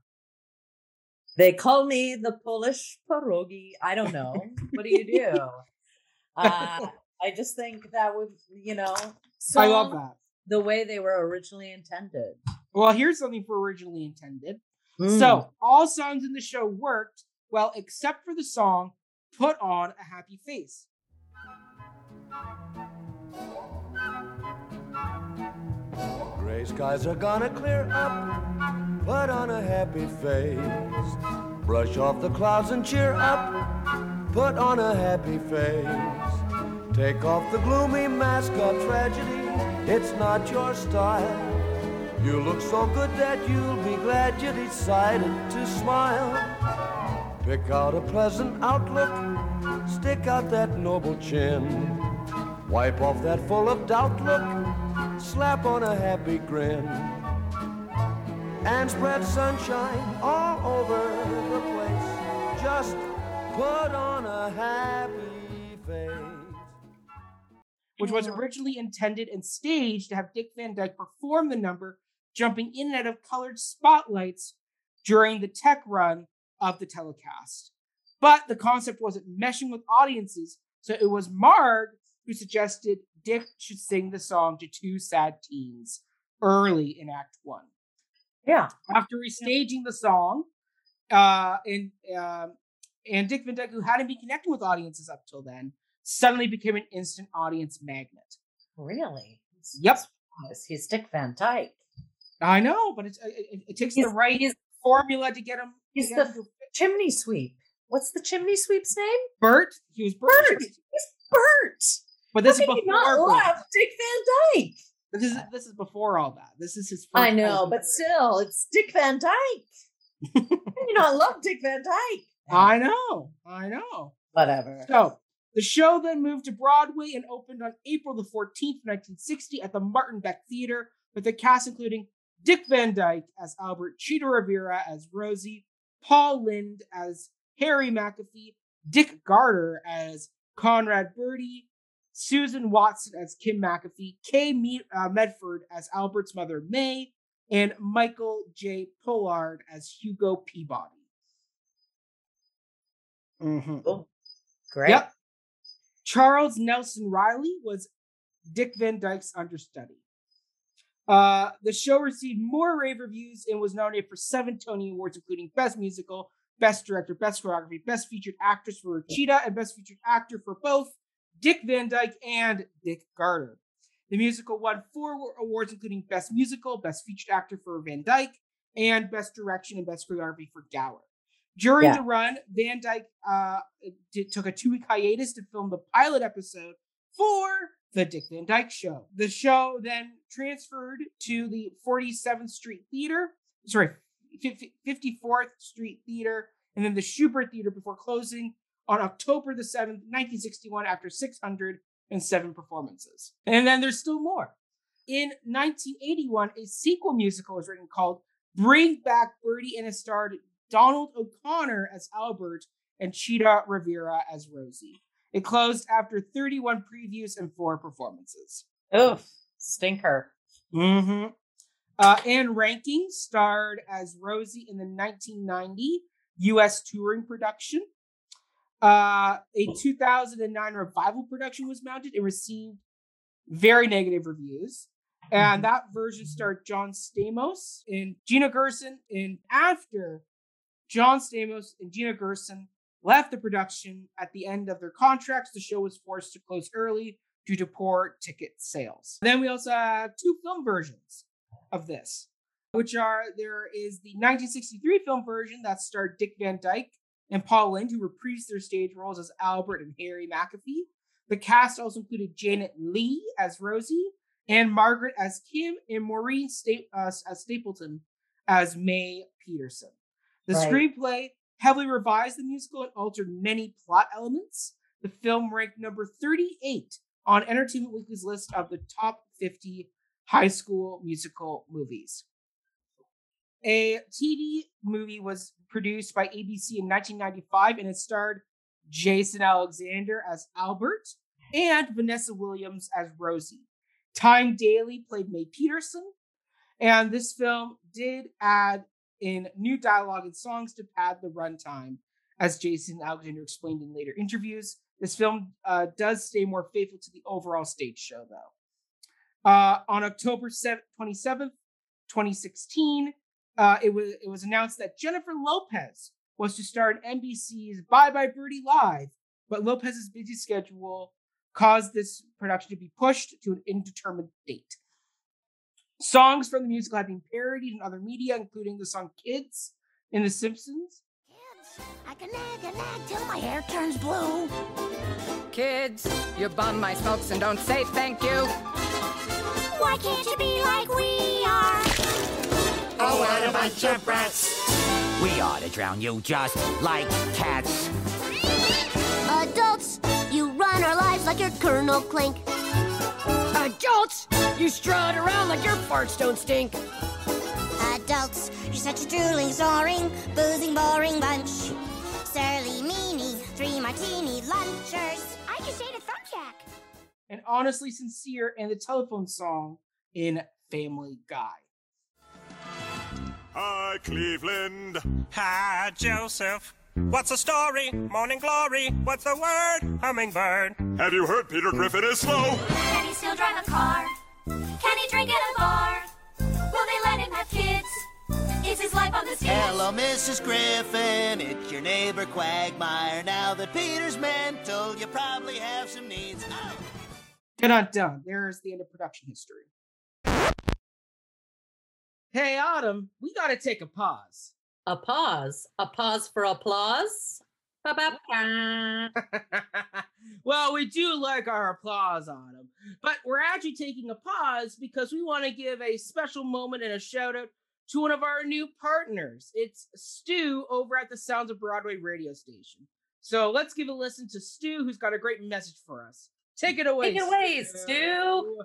They call me the Polish pierogi. I don't know. What do you do? Uh, I just think that would, you know, so I love that. the way they were originally intended. Well, here's something for originally intended. Mm. So all songs in the show worked well, except for the song "Put on a Happy Face." Gray skies are gonna clear up. Put on a happy face. Brush off the clouds and cheer up. Put on a happy face. Take off the gloomy mask of tragedy. It's not your style. You look so good that you'll be glad you decided to smile. Pick out a pleasant outlook. Stick out that noble chin. Wipe off that full of doubt look. Slap on a happy grin. And spread sunshine all over the place. Just put on a happy face. which was originally intended and staged to have Dick Van Dyke perform the number, jumping in and out of colored spotlights during the tech run of the telecast. But the concept wasn't meshing with audiences, so it was Marge who suggested Dick should sing the song to two sad teens early in Act One. Yeah. After restaging the song, uh, and um, and Dick Van Dyke, who hadn't been connecting with audiences up till then, suddenly became an instant audience magnet. Really? Yep. He's Dick Van Dyke. I know, but it, it, it takes the right formula to get him. he's get the him Chimney sweep. What's the chimney sweep's name? Bert. He was Bert. Bert. He's Bert. But this How is before not Bert. love Dick Van Dyke? This is this is before all that. This is his. First I know, but still, it's Dick Van Dyke. [laughs] you know, I love Dick Van Dyke? I know. I know. Whatever. So the show then moved to Broadway and opened on April the 14th, 1960, at the Martin Beck Theater, with the cast including Dick Van Dyke as Albert, Chita Rivera as Rosie, Paul Lynde as Harry McAfee, Dick Gautier as Conrad Birdie, Susan Watson as Kim McAfee, Kay Me- uh, Medford as Albert's mother May, and Michael J. Pollard as Hugo Peabody. Mhm. Cool. Great. Yep. Charles Nelson Reilly was Dick Van Dyke's understudy. Uh, the show received more rave reviews and was nominated for seven Tony Awards, including Best Musical, Best Director, Best Choreography, Best Featured Actress for Chita, and Best Featured Actor for both Dick Van Dyke and Dick Gautier. The musical won four awards, including Best Musical, Best Featured Actor for Van Dyke, and Best Direction and Best Choreography for Gower. During Yeah. the run, Van Dyke uh, did, took a two week hiatus to film the pilot episode for the Dick Van Dyke Show. The show then transferred to the 47th Street Theater, sorry, 54th Street Theater, and then the Shubert Theater before closing on October the 7th, 1961, after 607 performances. And then there's still more. In 1981, a sequel musical was written called Bring Back Birdie and it starred Donald O'Connor as Albert and Chita Rivera as Rosie. It closed after 31 previews and four performances. Oof. Stinker. Mm-hmm. Uh, Ann Reinking starred as Rosie in the 1990 U.S. touring production. Uh, a 2009 revival production was mounted and received very negative reviews. And that version starred John Stamos and Gina Gershon. And after John Stamos and Gina Gershon left the production at the end of their contracts, the show was forced to close early due to poor ticket sales. Then we also have two film versions of this, which are there is the 1963 film version that starred Dick Van Dyke and Paul Lynde, who reprised their stage roles as Albert and Harry McAfee. The cast also included Janet Leigh as Rosie, Ann-Margret as Kim, and Maureen Sta- uh, as Stapleton as May Peterson. The Right. screenplay heavily revised the musical and altered many plot elements. The film ranked number 38 on Entertainment Weekly's list of the top 50 high school musical movies. A TV movie was produced by ABC in 1995 and it starred Jason Alexander as Albert and Vanessa Williams as Rosie. Tyne Daly played May Peterson, and this film did add in new dialogue and songs to pad the runtime, as Jason Alexander explained in later interviews. This film uh, does stay more faithful to the overall stage show, though. Uh, on October 7th, 27th, 2016, uh, it was it was announced that Jennifer Lopez was to star in NBC's Bye Bye Birdie Live, but Lopez's busy schedule caused this production to be pushed to an indeterminate date. Songs from the musical have been parodied in other media, including the song Kids in The Simpsons. Kids, I can nag and nag till my hair turns blue. Kids, you bum my smokes and don't say thank you. Why can't you be like we are? Oh, what a bunch of brats. We ought to drown you just like cats. Adults, you run our lives like you're Colonel Klink. Adults, you strut around like your farts don't stink. Adults, you're such a drooling, soaring, boozing, boring bunch. Surly, meanie, three martini lunchers. I just ate a thumbtack. and honestly sincere and the telephone song in Family Guy. Hi, Cleveland. Hi, Joseph. What's the story? Morning glory. What's the word? Hummingbird. Have you heard Peter Griffin is slow? Can he still drive a car? Can he drink at a bar? Will they let him have kids? Is his life on the stage? Hello, Mrs. Griffin. It's your neighbor Quagmire. Now that Peter's mental, you probably have some needs. Oh. Dun dun. There's the end of production history. Hey, Autumn, we gotta take a pause. A pause. A pause for applause. [laughs] Well, we do like our applause, Autumn, but we're actually taking a pause because we want to give a special moment and a shout out to one of our new partners. It's Stu over at the Sounds of Broadway radio station. So let's give a listen to Stu, who's got a great message for us. Take it away. Take it away, Stu.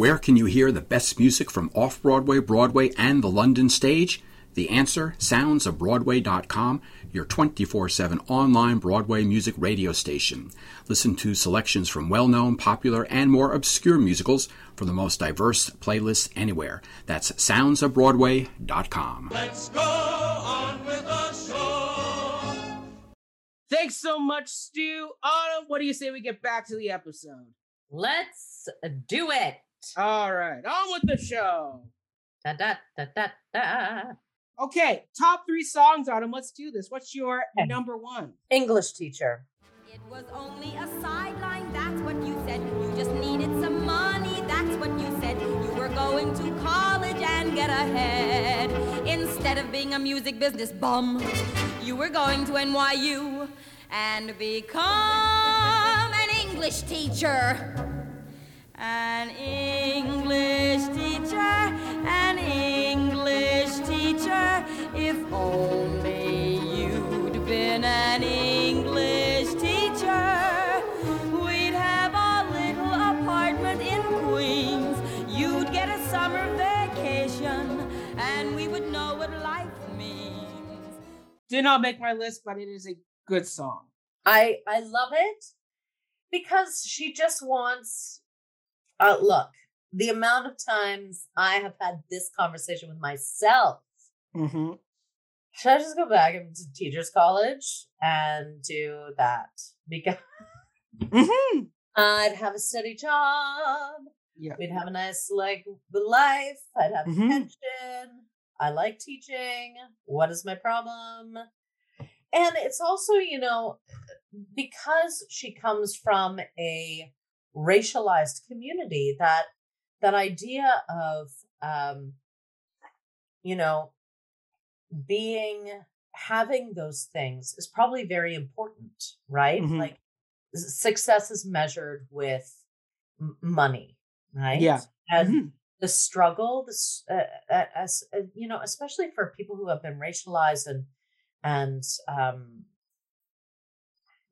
Where can you hear the best music from off Broadway, Broadway, and the London stage? The answer, soundsofbroadway.com, your 24 7 online Broadway music radio station. Listen to selections from well known, popular, and more obscure musicals from the most diverse playlists anywhere. That's soundsofbroadway.com. Let's go on with the show. Thanks so much, Stu. Autumn, what do you say we get back to the episode? Let's do it. All right, on with the show. Da da da da da. Okay, top three songs, Autumn. Let's do this. What's your Okay. number one? English teacher. It was only a sideline, that's what you said. You just needed some money, that's what you said. You were going to college and get ahead. Instead of being a music business bum, you were going to NYU and become an English teacher. An English teacher, an English teacher. If only you'd been an English teacher, we'd have a little apartment in Queens. You'd get a summer vacation, and we would know what life means. Did not make my list, but it is a good song. I I love it because she just wants uh look, the amount of times I have had this conversation with myself. Mm-hmm. Should I just go back into teachers college and do that? Because Mm-hmm. I'd have a steady job. Yeah. We'd have a nice like life. I'd have a Mhm. pension. I like teaching. What is my problem? And it's also, you know, because she comes from a racialized community, that that idea of um, you know, being having those things is probably very important, right? Mhm. Like success is measured with m- money, right? Yeah. And Mhm. the struggle, this, uh, uh, as uh, you know, especially for people who have been racialized and and um,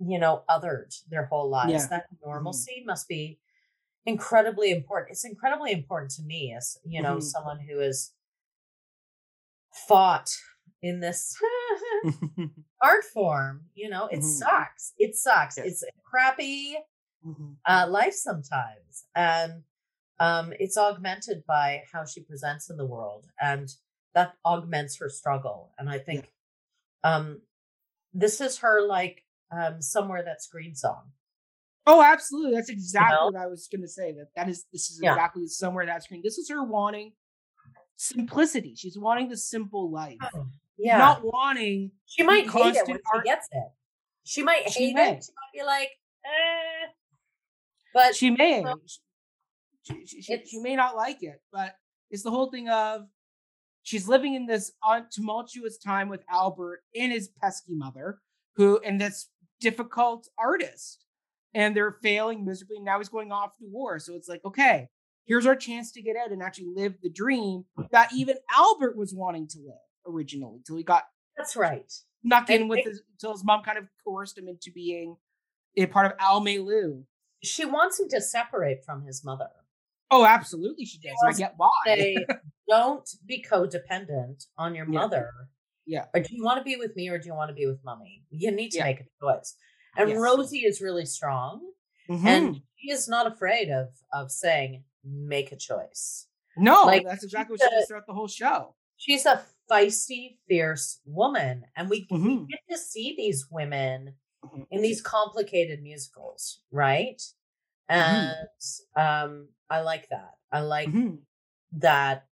you know, othered their whole lives, Yeah. that normalcy must be incredibly important. It's incredibly important to me as you know Mhm. someone who has fought in this [laughs] [laughs] art form. You know, it Mhm. sucks. It sucks. Yeah. It's a crappy Mhm. uh, life sometimes, and um, it's augmented by how she presents in the world, and that augments her struggle. And I think um, this is her like um, somewhere that's green song. Oh, absolutely. That's exactly know? what I was going to say. That that is this is Yeah. exactly somewhere that screen. This is her wanting simplicity. She's wanting the simple life, Yeah, not wanting she might hate it when constant she gets it. She might She hate may. it. She might be like, eh. But she may know, she, she, she, she may not like it but it's the whole thing of she's living in this tumultuous time with albert and his pesky mother who and this difficult artist and they're failing miserably now he's going off to war so it's like okay here's our chance to get out and actually live the dream that even albert was wanting to live originally till he got that's right. knocked in with it- his till his mom kind of coerced him into being a part of Almaelou. She wants him to separate from his mother. Oh, absolutely, she does. and I get why. Say, don't be codependent on your [laughs] mother. Yeah. Or do you want to be with me or do you want to be with mommy? You need to Yeah. make a choice. And Yes. Rosie is really strong Mhm. and she is not afraid of of saying make a choice. no, like, that's exactly what she does throughout the whole show. She's a feisty, fierce woman and we, we Mhm. get to see these women Mhm. in these complicated musicals, right? And um I like that. I like Mhm. that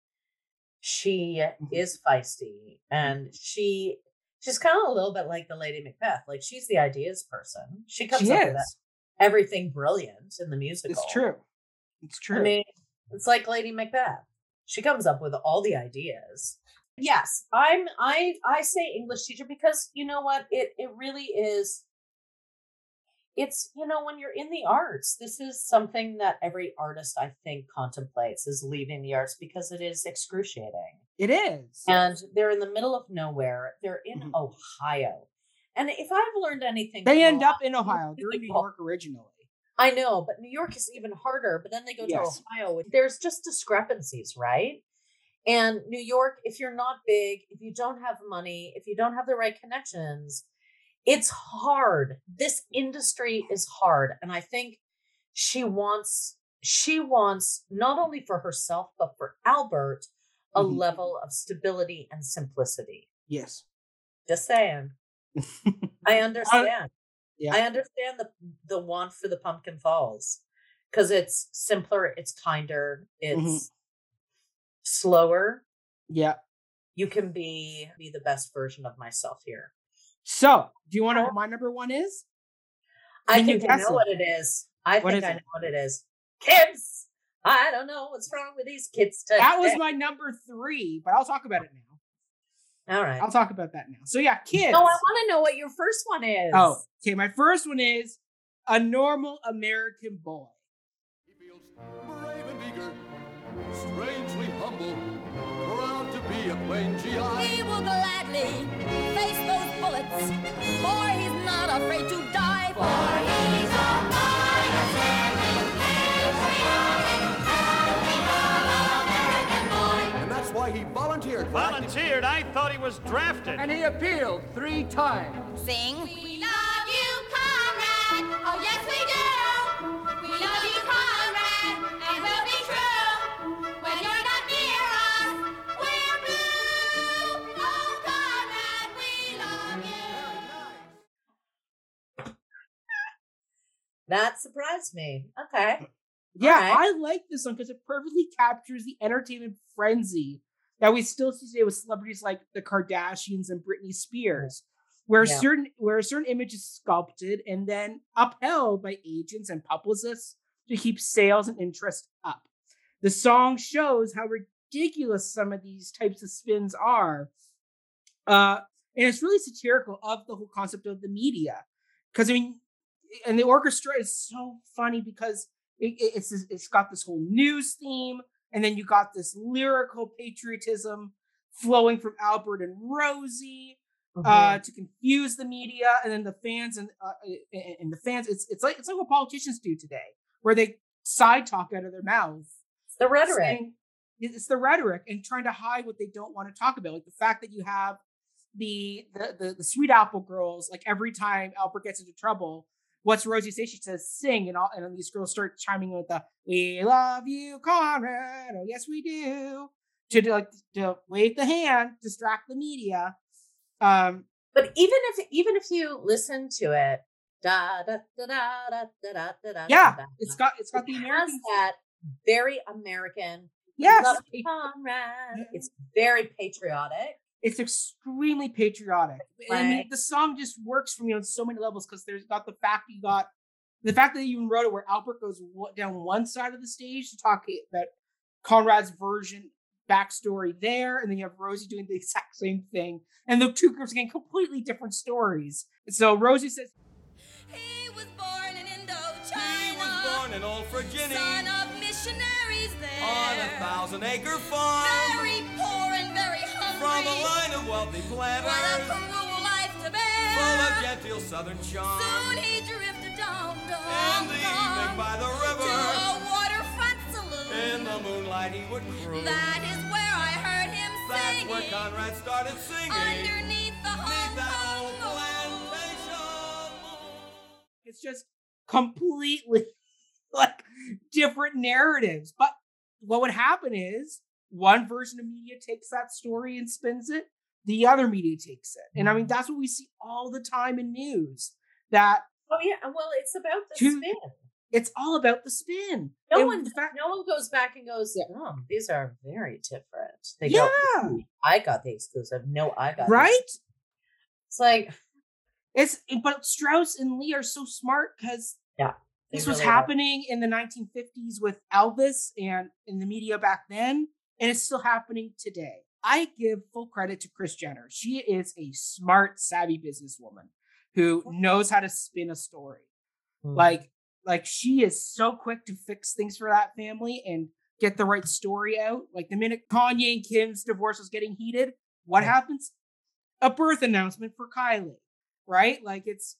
she Mhm. is feisty and she she's kind of a little bit like the lady macbeth like she's the ideas person she comes She up with is. everything brilliant in the musical It's true. It's true. i mean it's like lady macbeth she comes up with all the ideas yes i'm i i say english teacher because you know what it it really is it's you know when you're in the arts this is something that every artist i think contemplates is leaving the arts because it is excruciating it is. and they're in the middle of nowhere they're in Mhm. ohio and if i've learned anything they end up in Ohio. They're in New York originally. I know, but New York is even harder. But then they go Yes. to Ohio. There's just discrepancies, right? And New York, if you're not big, if you don't have money, if you don't have the right connections, it's hard. This industry is hard. And I think she wants she wants not only for herself but for Albert a Mhm. level of stability and simplicity. Yes. Just saying. [laughs] I understand. yeah. I understand the the want for the Pumpkin Falls because it's simpler, it's kinder, it's Mhm. slower. Yeah. You can be be the best version of myself here. So, do you want to know what my number one is? I Can think I know it? what it is. I What think is I it? know what it is. Kids. I don't know what's wrong with these kids today. That was my number three, but I'll talk about it now. All right. I'll talk about that now. So yeah, kids. No, I want to know what your first one is. Oh, okay. My first one is a normal American boy. Brave and eager, strangely humble, proud to be a plain GI. He will gladly face those bullets, for he's not afraid to die. For he's a And that's why he volunteered. Volunteered? I thought he was drafted. And he appealed three times. Sing. That surprised me. Okay. Yeah, Alright. I like this one because it perfectly captures the entertainment frenzy that we still see today with celebrities like the Kardashians and Britney Spears, where Yeah. certain where a certain image is sculpted and then upheld by agents and publicists to keep sales and interest up. The song shows how ridiculous some of these types of spins are. Uh, and it's really satirical of the whole concept of the media. Because I mean, and the orchestra is so funny because it, it, it's it's got this whole news theme, and then you got this lyrical patriotism flowing from Albert and Rosie uh, to confuse the media, and then the fans and uh, and the fans. It's it's like it's like what politicians do today, where they side talk out of their mouth. It's the rhetoric. saying- it's the rhetoric and trying to hide what they don't want to talk about, like the fact that you have the the the, the sweet apple girls. Like every time Albert gets into trouble, what's Rosie say? She says sing, and all and then these girls start chiming in with the "We love you, Conrad." Oh yes, we do. To like to wave the hand, distract the media. Um, But even if even if you listen to it, da da da da da da da da da. yeah, da, it's got it's got the it has American. that very American. Yes, Conrad. It's very patriotic. It's extremely patriotic. And I mean, the song just works for me on so many levels because there's got the fact you got the fact that you even wrote it where Albert goes down one side of the stage to talk about Conrad's version backstory there, and then you have Rosie doing the [laughs] exact same thing, and the two groups again completely different stories. So Rosie says, He was born in He was born in Old Virginia son of missionaries there. on a thousand acre farm Very poor and very from a line of wealthy What a cruel life to bear. full of genteel southern charm. Soon he drifted down to In the Kong, evening by the to a waterfront saloon. in the moonlight he would croon. That is where I heard him That's singing. where Conrad started singing. Underneath the Hong Kong plantation. it's just completely [laughs] like different narratives. But what would happen is one version of media takes that story and spins it, the other media takes it. And I mean, mm-hmm. that's what we see all the time in news that Oh yeah, well, it's about the Two- spin. it's all about the spin. No And one, fact- no one goes back and goes, "Oh, these are very different." They Yeah. go, "I got the exclusive." No, I got right? exclusive." [laughs] It's like, It's but Strouse and Lee are so smart because yeah, this was really are. happening in the 1950s with Elvis and in the media back then, and it's still happening today. I give full credit to Kris Jenner. She is a smart, savvy businesswoman who knows how to spin a story. Mhm. Like, like she is so quick to fix things for that family and get the right story out. Like the minute Kanye and Kim's divorce was getting heated, what happens? A birth announcement for Kylie, right? Like it's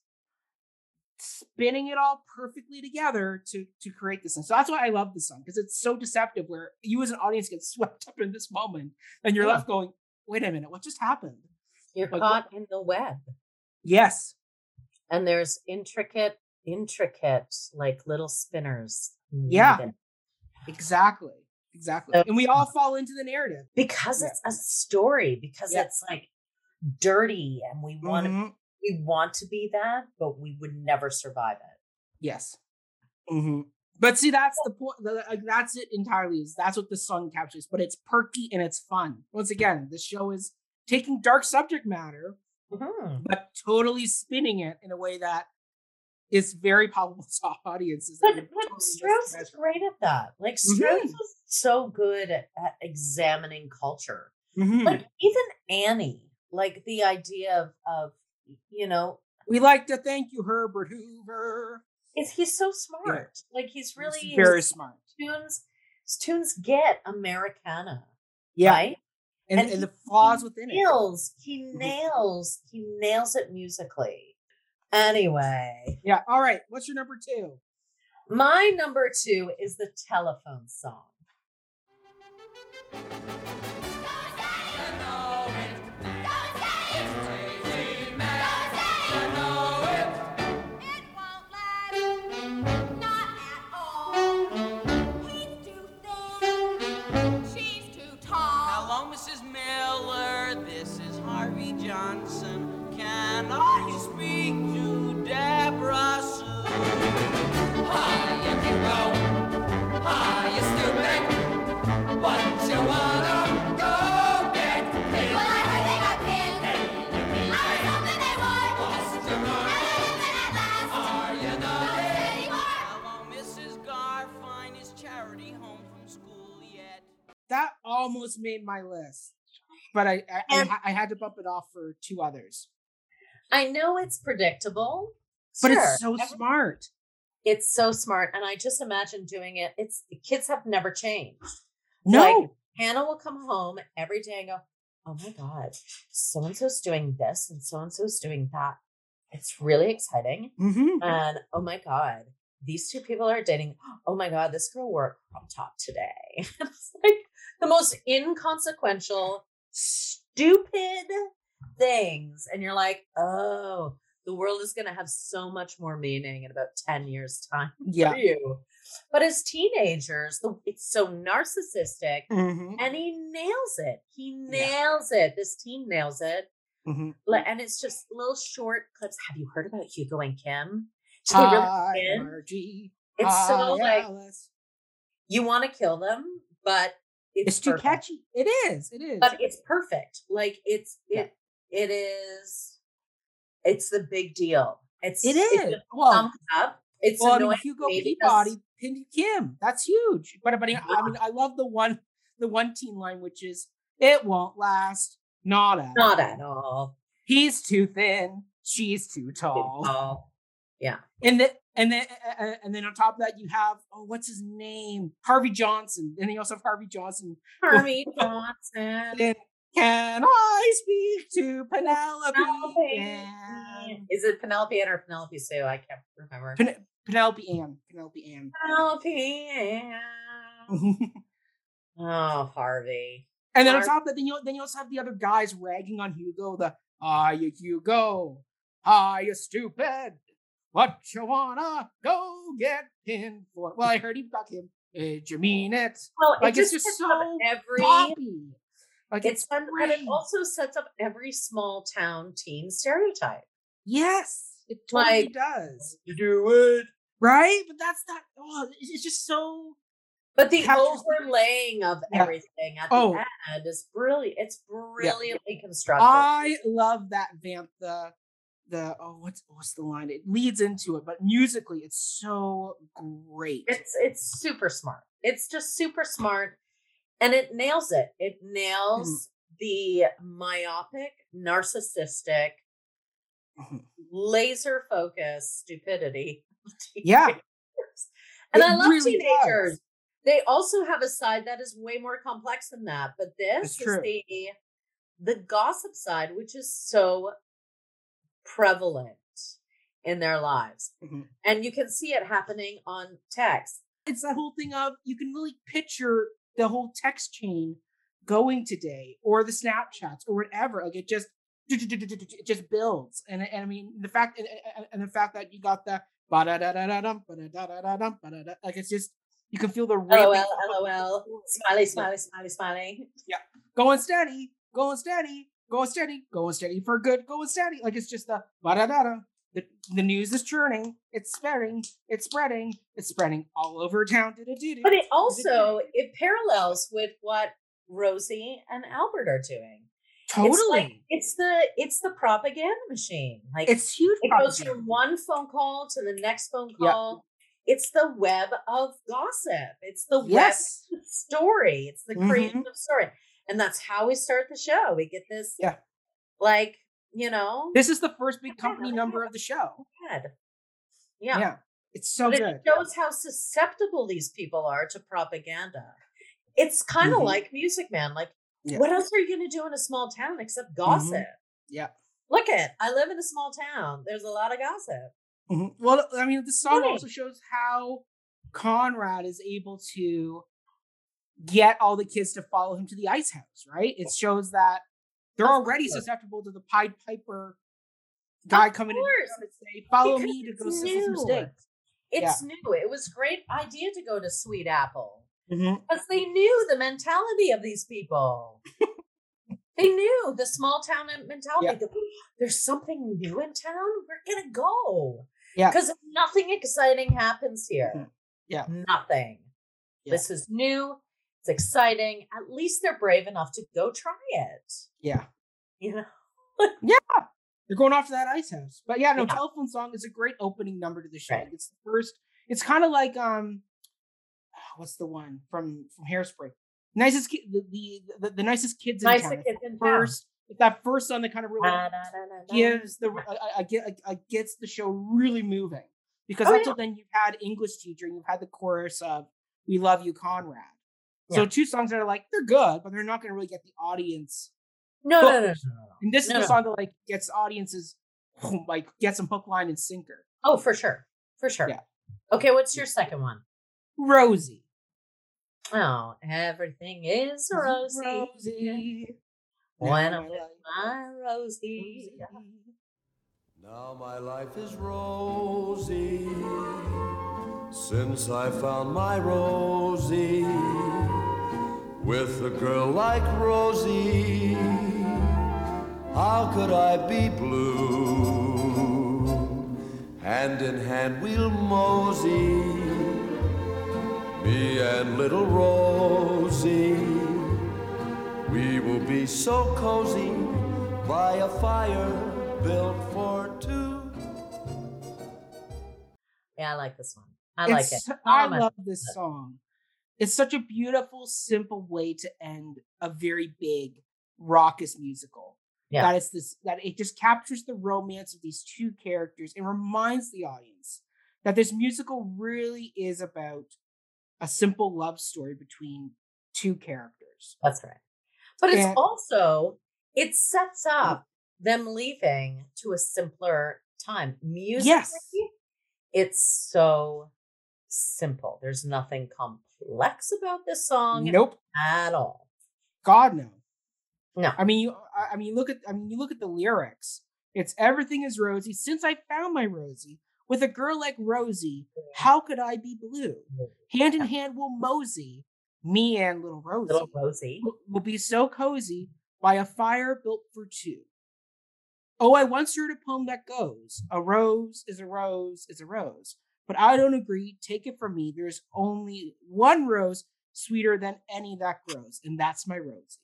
spinning it all perfectly together to to create this. And so that's why I love this song because it's so deceptive. Where you as an audience get swept [laughs] up in this moment, and you're Yeah. left going, "Wait a minute, what just happened?" You're Like, caught in the web. Yes, And there's intricate, intricate, like little spinners. Yeah. exactly, exactly. And we all fall into the narrative Because Yeah. it's a story, because Yeah. it's like dirty and we want to Mhm. We want to be that, but we would never survive it. Yes. hmm But see, that's the point. That's it entirely. Is that's what the song captures. But it's perky and it's fun. Once again, the show is taking dark subject matter, Mhm. but totally spinning it in a way that is very palatable [laughs] to audiences. But, but totally Strouse is great at that. Like Strouse Mhm. is so good at, at examining culture. Like even Annie, like the idea of of you know, we like to thank you, Herbert Hoover. is he's so smart. Like he's really He's very his smart. tunes tunes get Americana. Yeah, Right? and, And and, he- the flaws within it. nails. He Mhm. nails. He nails it musically. Anyway, Yeah. All right. What's your number two? my number two is the telephone song. Almost made my list, but I I, I, I had to bump it off for two others. I know it's predictable, But Sure. it's so Every- smart. It's so smart, and I just imagine doing it. It's kids have never changed. No. Like, Hannah will come home every day and go, "Oh my god, so and so's doing this, and so and so's doing that. It's really exciting." Mm-hmm. And oh my god, these two people are dating. Oh my god, this girl wore a crop top today. [laughs] it's like the most inconsequential, stupid things, and you're like, oh. The world is going to have so much more meaning in about 10 years' time [laughs] Yeah. for you. But as teenagers, the, it's so narcissistic Mm-hmm. and he nails it. He Yeah. nails it. This team nails it. Mm-hmm. And it's just little short clips. Have you heard about Hugo and Kim? Really Hi. Margie. It's so like you want to kill them, but it's, It's too catchy. It is. It is. But it's perfect. Like it's it it is. It's the big deal. It's It it's Well, thumbs up. It's well, I mean, annoying Hugo to Peabody pinned Kim. That's huge. But but I mean, I love the one the one teen line, which is "It won't last." Not at Not all. at all. He's too thin. She's too tall. Yeah. And then and then and then on top of that, you have oh, what's his name? Harvey Johnson. And then you also have Harvey Johnson. Harvey [laughs] Johnson. Can I speak to Penelope? Penelope. Ann? Is it Penelope Ann or Penelope Sue? I can't remember. Pen- Penelope Ann. Penelope Ann. Penelope Ann. [laughs] Oh, Harvey. And then on top of that, then you then you also have the other guys ragging on Hugo. The ah, you Hugo, ah, you stupid. What you wanna go get pinned for? Well, I heard he got him. Did you mean it? Well, like it it's just just sets up so every- poppy. Like It's it's, fun, and it also sets up every small town teen stereotype. yes, it totally like- does. You do it. Right, but that's not. Oh, it's just so. But the the- overlaying of Yeah. everything at the Oh. end is brilliant. It's brilliantly constructed. I love that vamp. The oh, what's what's the line? It leads into it, but musically, it's so great. It's it's super smart. It's just super smart, and it nails it. It nails the myopic, narcissistic, Mhm. laser focused stupidity. [laughs] Yeah. and It I love really teenagers. does. They also have a side that is way more complex than that. But this It's is true. the the gossip side, which is so prevalent in their lives. Mhm. And you can see it happening on text. It's that whole thing of you can really picture the whole text chain going today or the Snapchats or whatever. Like it just it just builds. And, and I mean the fact and, and- the fact that you got the ba-da-da-da-da-dum, ba-da-da-da-da-dum, ba-da-da, like it's just you can feel the LOL, LOL, smiley, smiley, smiley, smiley. Yeah. Going steady, going steady, going steady, going steady for good, going steady. Like it's just the da da da. The, the news is churning, it's spreading, it's spreading, it's spreading all over town. But it also it parallels with what Rosie and Albert are doing. It's like Totally. it's the it's the propaganda machine. Like It's huge It goes from one phone call to the next phone call. It's the web of gossip. It's the Yes. web of story. It's the creation mm-hmm. of story. And that's how we start the show. We get this Yeah. like, you know, This is the first big company number of the show. head. Yeah. It's so but good. it shows how susceptible these people are to propaganda. It's kind of Mhm. like Music Man. Like, Yeah. what else are you going to do in a small town except gossip? Yeah. Look at, I live in a small town. There's a lot of gossip. Mhm. Well, I mean, the song Right. also shows how Conrad is able to get all the kids to follow him to the ice house, right? It shows that they're already susceptible to the Pied Piper guy coming in course. and say, "Follow Because me to go it's settle some new. steaks." It's new. It was a great idea to go to Sweet Apple Mhm. because they knew the mentality of these people. they knew the small town mentality. Yeah. that, There's something new in town. We're gonna go. Yeah. Because nothing exciting happens here. Mhm. Yeah. Nothing. This is new. It's exciting. At least they're brave enough to go try it. Yeah. You know. Yeah. They're going off to that ice house. But yeah, no, Yeah. telephone song is a great opening number to the show. Right. It's the first, it's kind of like um ah, what's the one from from Hairspray? Nicest kid the the, the, the nicest kids in Nicest town. Kids in first it's that first song that kind of really da. gives the I, I, I get I, I gets the show really moving because Oh, until then you've had English teacher and you've had the chorus of "We Love You, Conrad." So two songs that are like they're good, but they're not going to really get the audience. No, no, no, no, hooked. no, no. And this No, is no. the song that like gets audiences [laughs] like gets them hook, line, and sinker. Oh, for sure. For sure. Yeah. Okay, what's your second one? Rosie. Oh, everything is rosy. Rosie. When I'm with my Rosie. Now my life is rosy since I found my Rosie. With a girl like Rosie, how could I be blue? Hand in hand we'll mosey, me and little Rosie. We will be so cozy by a fire built for two. Yeah, I like this one. I like it. It's- Oh, I love this song. It's such a beautiful, simple way to end a very big, raucous musical. Yeah. That it's this that it just captures the romance of these two characters and reminds the audience that this musical really is about a simple love story between two characters. That's right. But it's And- also it sets mm. up them leaving to a simpler time. Music Yes. it's so simple. There's nothing complex about this song Nope. at all. God no. No. I mean, you. I mean, look at. I mean, you look at the lyrics. It's everything is rosy since I found my Rosie. With a girl like Rosie, mm. how could I be blue? Mm. Hand in hand we'll mosey, me and little Rosie. Little Rosie. will- will be so cozy by a fire built for two. Oh, I once heard a poem that goes, A rose is a rose is a rose. But I don't agree. Take it from me. There's only one rose sweeter than any that grows, and that's my Rosie.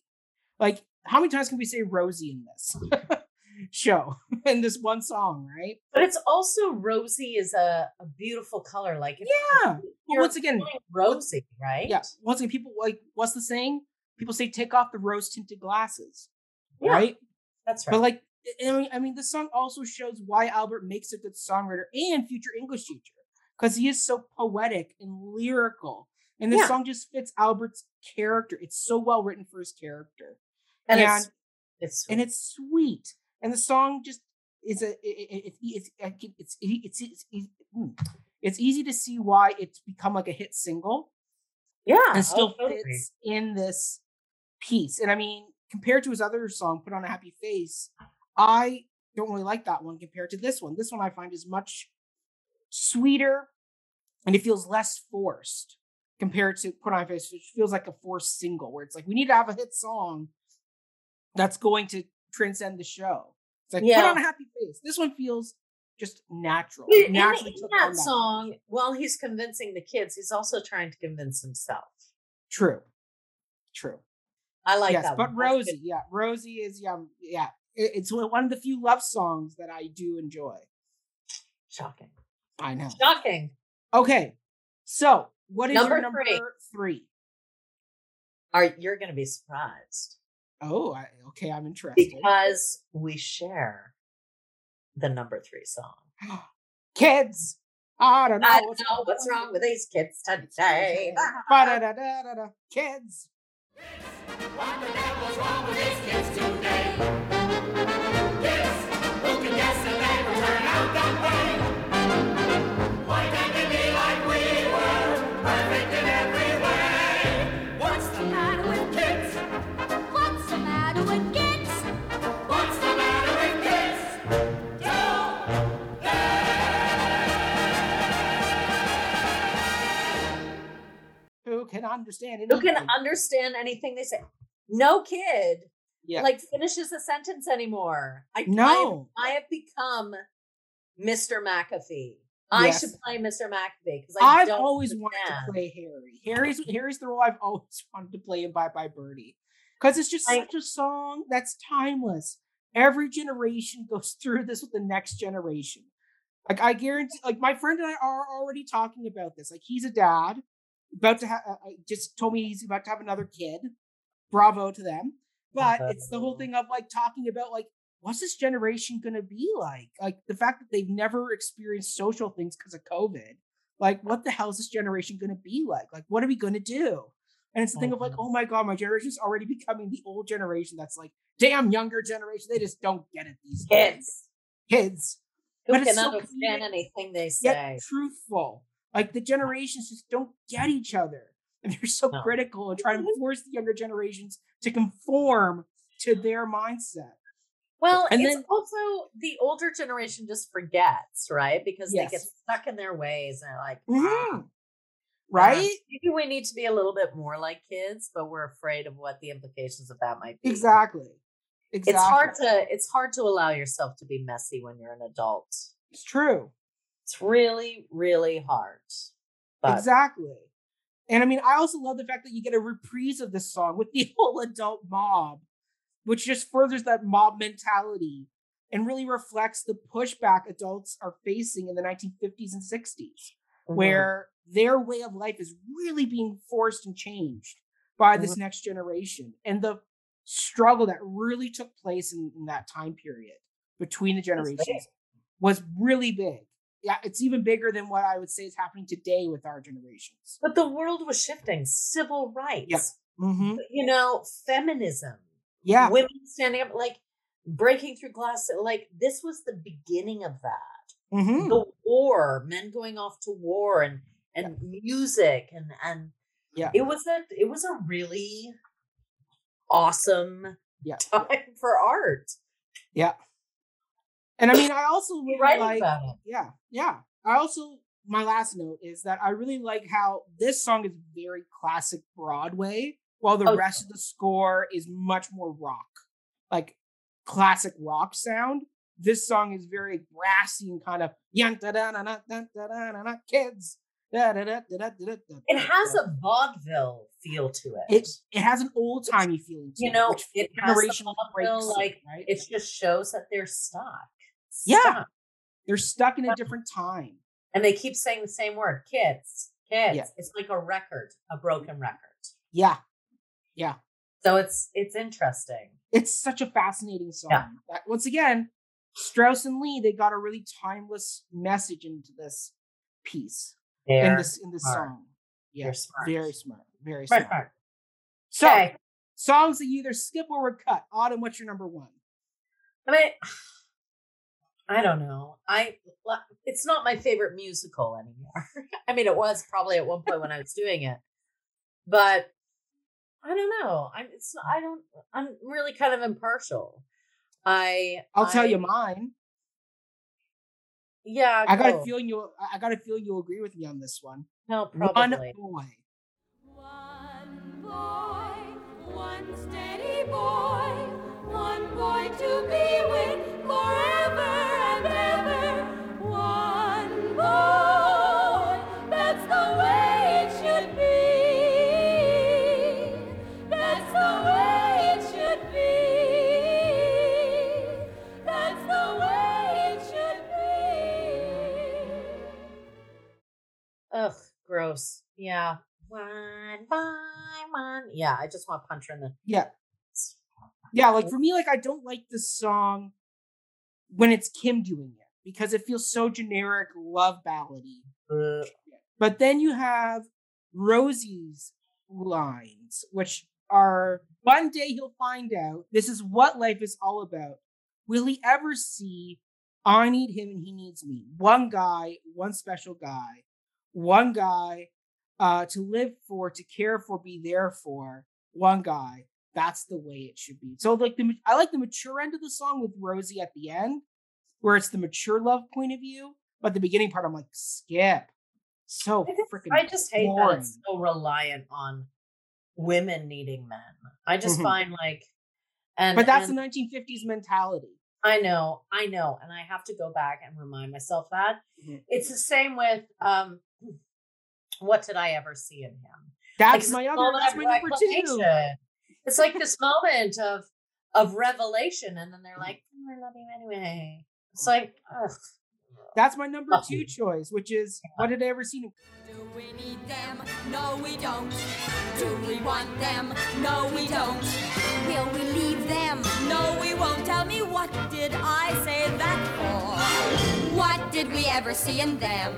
Like, how many times can we say Rosie in this [laughs] show? [laughs] in this one song, right? But it's also rosy is a, a beautiful color. Like Yeah. Well, once again, rosy, right? Yeah. Once again, people like what's the saying? People say take off the rose tinted glasses. Yeah, right? That's right. But like, I mean, I mean, this song also shows why Albert makes a good songwriter and future English teacher because he is so poetic and lyrical, and this Yeah. song just fits Albert's character. It's so well written for his character, and, and it's it's and it's sweet, and the song just is a it, it, it, it's it's it's it's it's it's, mm, it's easy to see why it's become like a hit single Yeah. and still oh, totally. fits in this piece. And I mean, compared to his other song, "Put on a Happy Face," I don't really like that one compared to this one. This one I find is much sweeter, and it feels less forced compared to "Put on a Face," which feels like a forced single, where it's like we need to have a hit song that's going to transcend the show. It's like put on a happy face. This one feels just natural. In, in- naturally in took that on song, while he's convincing the kids, he's also trying to convince himself. True. True. I like yes, that but one. Rosie, yeah, Rosie is yeah, yeah. It's one of the few love songs that I do enjoy. Shocking. I know. Shocking. Okay, so what is Number your number three. three? Are you're going to be surprised Oh, I, okay, I'm interested. because we share the number three song. [gasps] Kids, I don't know. I don't what's know what's wrong with these kids today. [laughs] Kids. What the devil's wrong with these kids today? Who can understand Who can anything? understand anything they say? No kid Yeah. like finishes a sentence anymore. I No. I have, I have become Mr. MacAfee. I Yes. should play Mr. MacAfee because I I've don't always wanted to play Harry. Harry's Harry's the role I've always wanted to play in Bye Bye Birdie. Because it's just I- such a song that's timeless. Every generation [laughs] goes through this with the next generation. Like I guarantee, like my friend and I are already talking about this. Like he's a dad, about to have, uh, just told me he's about to have another kid. Bravo to them. But it's the whole thing of like talking about like what's this generation going to be like? Like the fact that they've never experienced social things because of COVID. Like, what the hell is this generation going to be like? Like, what are we going to do? And it's the thing of like, oh my god, my generation's already becoming the old generation that's like, damn, younger generation, they just don't get it these days. Kids Kids. who But can understand anything they Yet say. truthful. Like the generations just don't get each other. And [laughs] they're so No. critical and trying to [laughs] force the younger generations to conform to their mindset. Well, And it's then- also the older generation just forgets, right? Because they get stuck in their ways and they're like. "Ah, Right? uh, maybe we need to be a little bit more like kids, but we're afraid of what the implications of that might be. Exactly. Exactly. It's hard to it's hard to allow yourself to be messy when you're an adult. It's true. It's really, really hard. But Exactly. And I mean, I also love the fact that you get a reprise of this song with the [laughs] whole adult mob, which just furthers that mob mentality and really reflects the pushback adults are facing in the 1950s and 60s, Mhm. where their way of life is really being forced and changed by this Mm-hmm. next generation. And the struggle that really took place in, in that time period between the generations was really big. Yeah, it's even bigger than what I would say is happening today with our generations. but the world was shifting. Civil rights. Mm-hmm. You know, feminism. Yeah. Women standing up, like breaking through glass. Like this was the beginning of that. Mm-hmm. The war, men going off to war and and music and and Yeah. it was a it was a really awesome Yeah. [laughs] time for art. Yeah. And I mean, I also really right like, yeah, yeah. I also, my last note is that I really like how this song is very classic Broadway, while the rest of the score is much more rock, like classic rock sound. This song is very brassy and kind of kids. It has a vaudeville feel to it. It, it has an old timey feeling. you know, it, it has vaudeville, like right? it just shows that they're stuck stuck. Yeah. They're stuck in a different time. And they keep saying the same word, kids, kids. Yeah. It's like a record, a broken record. Yeah. Yeah. So it's it's interesting. It's such a fascinating song. Yeah. That- once again, Strouse and Lee, they got a really timeless message into this piece. in They're this in this smart. song. Yeah. Smart. Very smart. Very Smart, smart. So Okay. songs that you either skip or would cut. Autumn, what's your number one? I mean, I don't know. I it's not my favorite musical anymore. [laughs] I mean, it was probably at one point when I was doing it, but I don't know. I'm it's I don't. I'm really kind of impartial. I I'll tell you mine. Yeah, I got go. a feeling you'll. I- I got a feeling you'll agree with me on this one. No, One probably. boy. boy, one steady boy, one boy to be with forever gross. Yeah. One by one. Yeah, I just want to punch her in the. Yeah. Yeah, like for me, like I don't like this song when it's Kim doing it because it feels so generic love ballady. Uh. But then you have Rosie's lines, which are one day he'll find out this is what life is all about. Will he ever see I need him and he needs me? One guy, one special guy, one guy uh, to live for, to care for, be there for, one guy. That's the way it should be. So, like the I like the mature end of the song with Rosie at the end, where it's the mature love point of view. But the beginning part, I'm like, skip. So freaking. I just hate that it's so reliant on women needing men. I just Mhm. find like, and but that's and- the 1950s mentality. I know, I know, and I have to go back and remind myself that Mhm. it's the same with um, what did I ever see in him? That's Like, my other. That's my number two. It's like this moment of of revelation, and then they're mm. like, "Oh, "I love you anyway." It's like, ugh. That's my number two choice, which is what did I ever see? Do we need them? No, we don't. Do we want them? No, we don't. Will we leave them? No, we won't. Tell me what did I say that for? What did we ever see in them?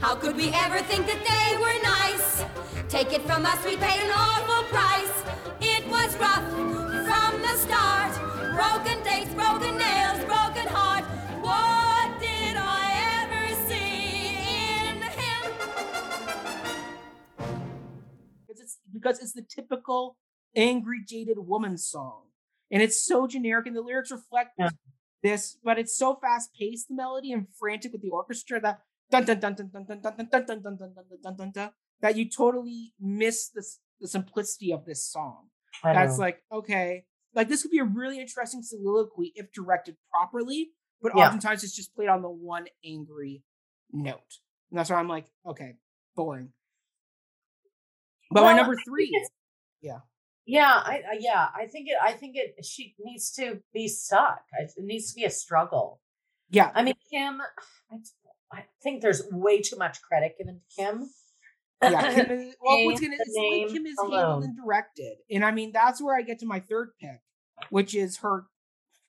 How could we ever think that they were nice? Take it from us, we paid an awful price. It was rough from the start. Broken dates, broken nails, broken heart. What did I ever see in him? Because it's because it's the typical angry, jaded woman song, and it's so generic, and the lyrics reflect this, but it's so fast paced, the melody, and frantic with the orchestra that dun dun dun dun dun dun dun dun dun dun dun dun dun dun dun dun dun that you totally miss the the simplicity of this song. That's like okay, like this could be a really interesting soliloquy if directed properly, but oftentimes it's just played on the one angry note, and that's why I'm like, okay, boring. But my number three, yeah, Yeah, I, I yeah, I think it. I think it. She needs to be stuck. It needs to be a struggle. yeah. I mean, Kim. I, I think there's way too much credit given to Kim. Yeah, Kim [laughs] is, well, what's gonna the it's the way Kim is alone. handled and directed, and I mean that's where I get to my third pick, which is her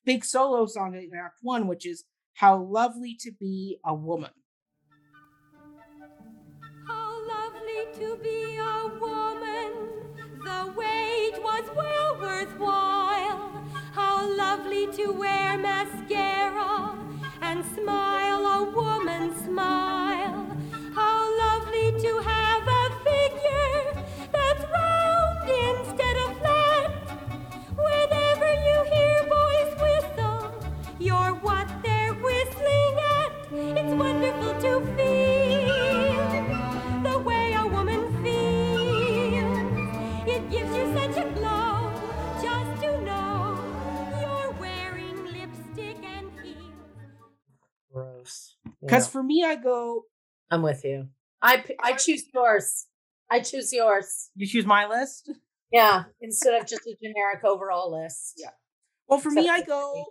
big solo song in Act One, which is "How Lovely to Be a Woman." How lovely to be a woman. The wait was well worthwhile. How lovely to wear mascara and smile a woman's smile. Because Yeah. for me, I go, I'm with you. I I choose yours. I choose yours. you choose my list. Yeah, instead of just a generic overall list. Yeah. Well, for me, I go.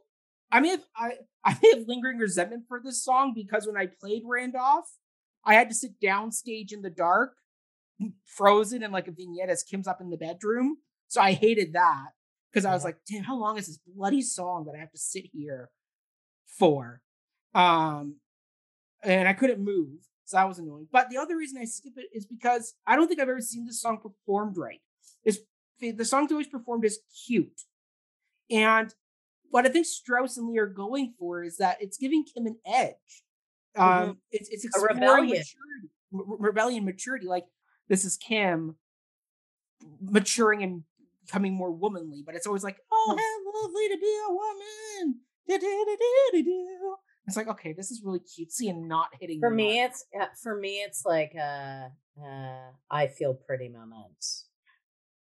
I may have I I may have lingering resentment for this song because when I played Randolph, I had to sit downstage in the dark, frozen in like a vignette as Kim's up in the bedroom. So I hated that because I was like, damn, how long is this bloody song that I have to sit here for? Um, and I couldn't move, so that was annoying. But the other reason I skip it is because I don't think I've ever seen this song performed right. Is the song's always performed as cute, and what I think Strouse and Lee are going for is that it's giving Kim an edge. Um, Mhm. it's it's A exploring rebellion. maturity, re- rebellion, maturity. Like this is Kim maturing and becoming more womanly, but it's always like, oh, how lovely to be a woman. It's like, okay, this is really cutesy and not hitting For me, mark. it's uh, for me, it's like a, uh, I feel pretty moment.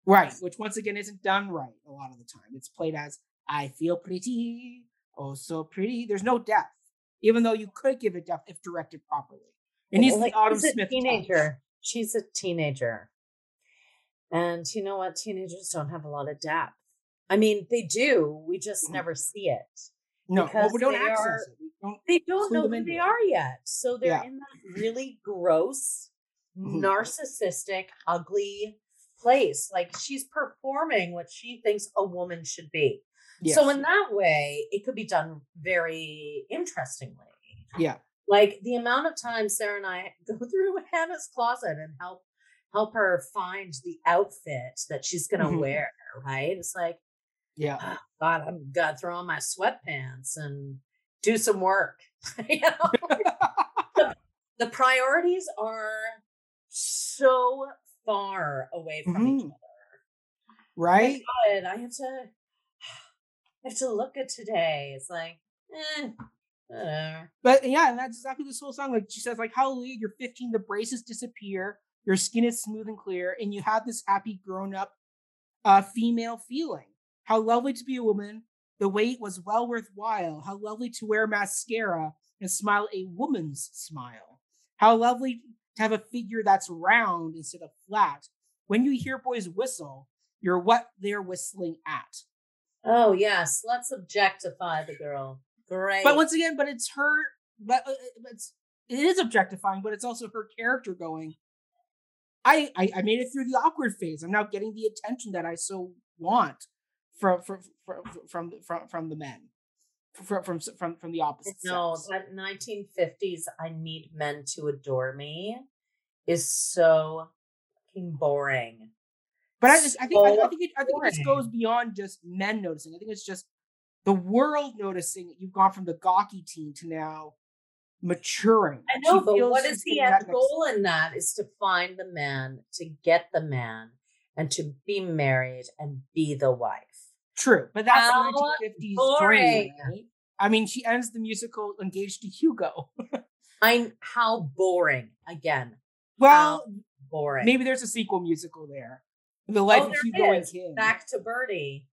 right, which once again isn't done right a lot of the time. It's played as I feel pretty, oh so pretty. There's no depth, even though you could give it depth if directed properly. It needs Like, the Autumn she's a Smith touch. teenager. She's a teenager, and you know what? Teenagers don't have a lot of depth. I mean, they do. We just never see it. No, well, we don't access are- it. They don't know who they are yet, so they're Yeah. in that really gross, Mhm. narcissistic, ugly place. Like she's performing what she thinks a woman should be. So in that way, it could be done very interestingly. Yeah. Like the amount of time Sarah and I [laughs] go through Hannah's closet and help help her find the outfit that she's gonna Mhm. wear, right? It's like, Yeah. "Oh, God, I'm gotta throw on my sweatpants and do some work. [laughs] you know? the, [laughs] the priorities are so far away from each Mhm. other. Right? God, I have to I have to look at today. It's like, eh, whatever. But yeah, and that's exactly this whole song. Like she says, like, hallelujah, you're 15, the braces disappear, your skin is smooth and clear, and you have this happy grown-up uh female feeling. How lovely to be a woman. The wait was well worthwhile. How lovely to wear mascara and smile a woman's smile. How lovely to have a figure that's round instead of flat. When you hear boys whistle, you're what they're whistling at. Oh yes, let's objectify the girl. Great. But once again, but it's her. But uh, uh, it's it is objectifying, but it's also her character going. I, I I made it through the awkward phase. I'm now getting the attention that I so want from from from from from, from the men, from from from from the opposite no, sex. that 1950s I need men to adore me is so fucking boring. But I just I think I, I think it, I think this goes beyond just men noticing. I think it's just the world noticing that you've gone from the gawky teen to now maturing. I know, but what is the end goal in that is to find the man, to get the man, and to be married and be the wife. True, but that's How the 1950s boring. dream, right? I mean, she ends the musical engaged to Hugo. [laughs] I'm how boring again. well, Boring. maybe there's a sequel musical there. The life oh, of Hugo and is. Kim. Back to Birdie.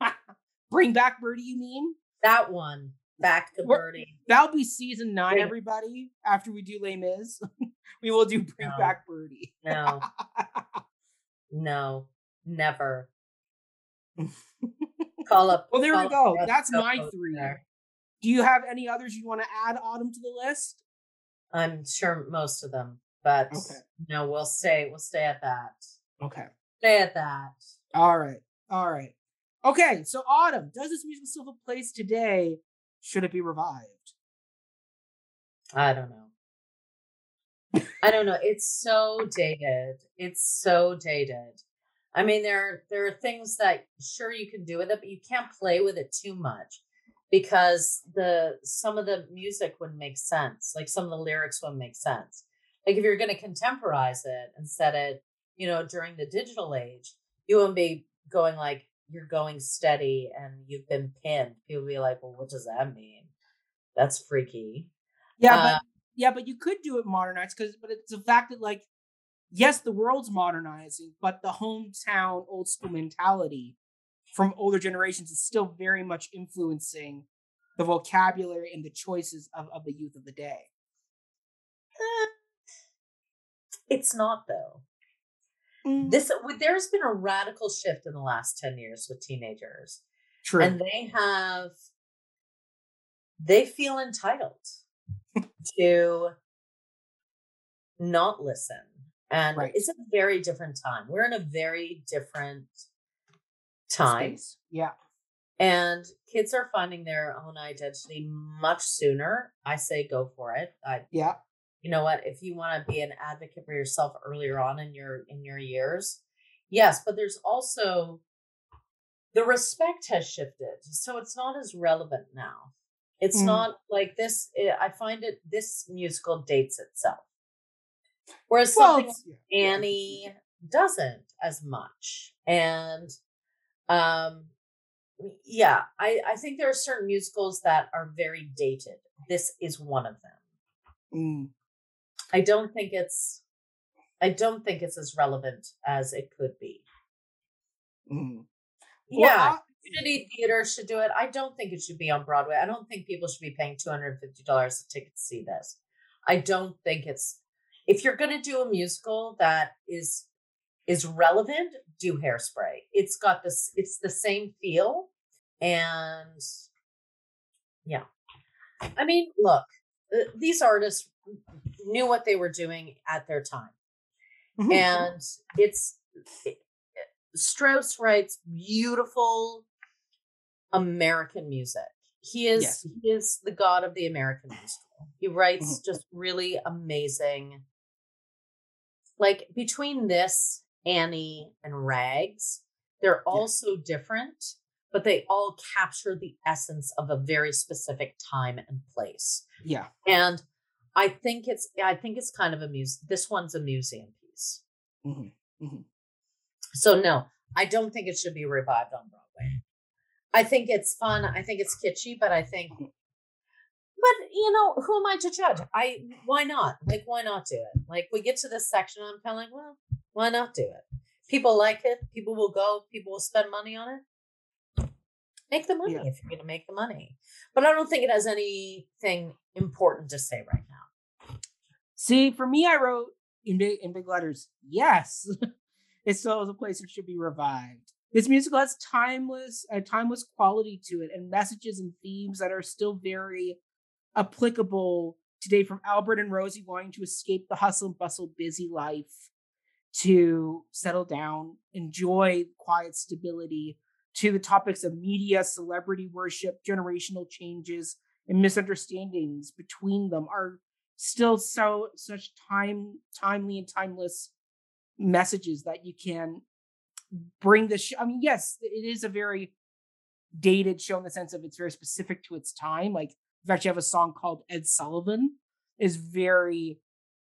[laughs] Bring back Birdie, you mean? That one. Back to We're- Birdie. That'll be season nine, Yeah. everybody. After we do Les Mis, [laughs] we will do Bring No. Back Birdie. No. no. Never. [laughs] Call up. Well, there we go. That's my three. there. Do you have any others you want to add, Autumn, to the list? I'm sure most of them, but Okay. no, we'll stay. We'll stay at that. Okay. Stay at that. All right. All right. Okay. So, Autumn, does this musical still have a place today? Should it be revived? I don't know. I don't know. It's so dated. It's so dated. I mean, there there are things that sure you can do with it, but you can't play with it too much because the some of the music wouldn't make sense. Like some of the lyrics wouldn't make sense. Like if you're going to contemporize it and set it, you know, during the digital age, you wouldn't be going like you're going steady and you've been pinned. People would be like, well, what does that mean? That's freaky. Yeah, Uh, but yeah, but you could do it modernized because, but it's the fact that like, yes, the world's modernizing, but the hometown old school mentality from older generations is still very much influencing the vocabulary and the choices of, of the youth of the day. [sighs] It's not though. Mm. This uh, there's been a radical shift in the last 10 years with teenagers. True. And they have they feel entitled [laughs] to not listen. And Right. it's a very different time. We're in a very different time. Space. Yeah. And kids are finding their own identity much sooner. I say go for it. I Yeah. you know what if you want to be an advocate for yourself earlier on in your in your years yes but there's also the respect has shifted so it's not as relevant now it's Mm. not like this eh, i find it this musical dates itself whereas Well, something like annie doesn't as much. And um yeah i i think there are certain musicals that are very dated. This is one of them. Mm. i don't think it's i don't think it's as relevant as it could be. Mm. yeah community theater should do it. I don't think it should be on broadway. I don't think people should be paying $250 a ticket to see this. I don't think it's if you're going to do a musical that is is relevant do hairspray it's got this it's the same feel and yeah i mean look uh, these artists knew what they were doing at their time Mhm. and it's it- strouse writes beautiful american music he is Yes. he is the god of the american musical he writes Mhm. just really amazing like between this annie and rags they're all so different but they all capture the essence of a very specific time and place Yeah. and i think it's i think it's kind of a muse this one's a museum piece Mhm. Mhm. so no i don't think it should be revived on broadway i think it's fun i think it's kitschy but i think but you know who am i to judge? I why not? Like why not do it? Like we get to this section i'm kind of like well why not do it? People like it people will go people will spend money on it. Make the money Yeah. if you're going to make the money. But i don't think it has anything important to say right now. See, for me, I wrote in big in big letters, yes, [laughs] it still is a place that should be revived. This musical has timeless a timeless quality to it and messages and themes that are still very applicable today from Albert and Rosie wanting to escape the hustle and bustle busy life to settle down, enjoy quiet stability, to the topics of media, celebrity worship, generational changes, and misunderstandings between them are still so such time timely and timeless messages that you can bring the show. I mean, yes, it is a very dated show in the sense of it's very specific to its time. Like, in fact, you have a song called Ed Sullivan is very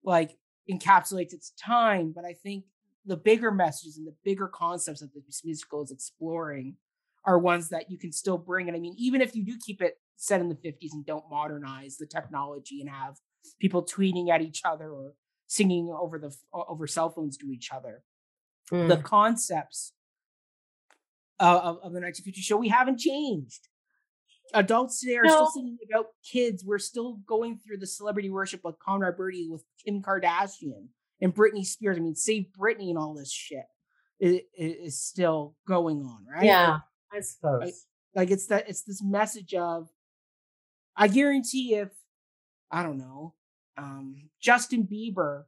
like encapsulates its time, but I think the bigger messages and the bigger concepts that this musical is exploring are ones that you can still bring. And I mean, even if you do keep it set in the 50s and don't modernize the technology and have people tweeting at each other or singing over the over cell phones to each other, the concepts uh, of, of the 1950 show we haven't changed. Adults today are still No. singing about kids. We're still going through the celebrity worship of Conrad Birdie with Kim Kardashian and Britney Spears. I mean, Save Britney and all this shit is, is still going on, right? yeah i suppose like it's that it's this message of i guarantee if i don't know um justin bieber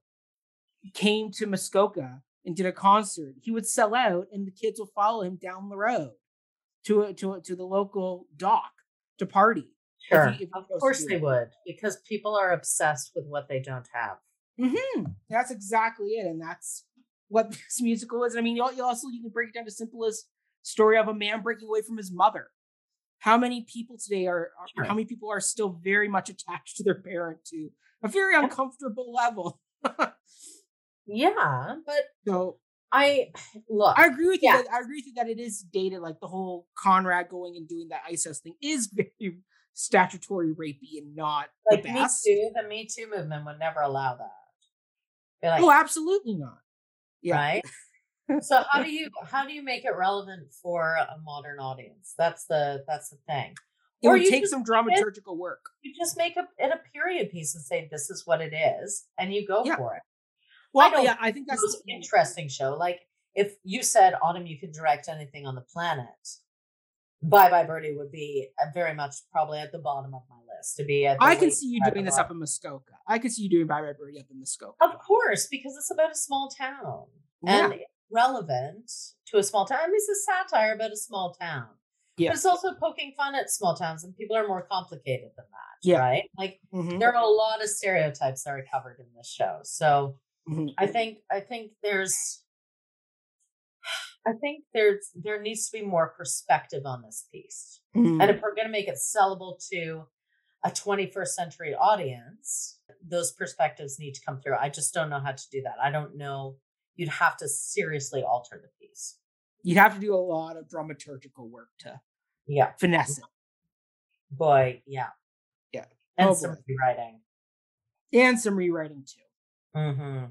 came to muskoka and did a concert he would sell out and the kids will follow him down the road to a, to a, to the local dock to party if sure he- if of course they it. would because people are obsessed with what they don't have hmm That's exactly it, and that's what [laughs] this musical is. I mean, you you also you can break it down to simplest story of a man breaking away from his mother. How many people today are, are Sure. how many people are still very much attached to their parent to a very uncomfortable level? [laughs] yeah but so i [sighs] look I agree with you. That, I agree with you that it is dated. Like the whole Conrad going and doing that ISIS thing is [laughs] very statutory rapey and not like the me too the me too movement would never allow that like, oh, absolutely not. Yeah. right [laughs] so how do you how do you make it relevant for a modern audience that's the that's the thing It Or would you take some make it- dramaturgical work. you just make a, it a period piece and say this is what it is and you go Yeah. for it Well, don't- yeah, I think that's most interesting show like if you said autumn you can direct anything on the planet bye bye birdie would be uh, very much probably at the bottom of my list to be at the I can see you doing this up in Muskoka. I can see you doing Bye Bye Birdie up in Muskoka. Of course, because it's about a small town and relevant to a small town. I mean, it's a satire about a small town. Yeah. But it's also poking fun at small towns, and people are more complicated than that. Yeah. Right? Like Mhm. there are a lot of stereotypes that are covered in this show. So Mhm. I think I think there's I think there's there needs to be more perspective on this piece. Mm. And if we're going to make it sellable to a 21st century audience, those perspectives need to come through. I just don't know how to do that. I don't know. You'd have to seriously alter the piece. You'd have to do a lot of dramaturgical work to Yeah. finesse it. Boy, yeah. Yeah. And Oh, some boy. rewriting. And some rewriting too. Mm-hmm.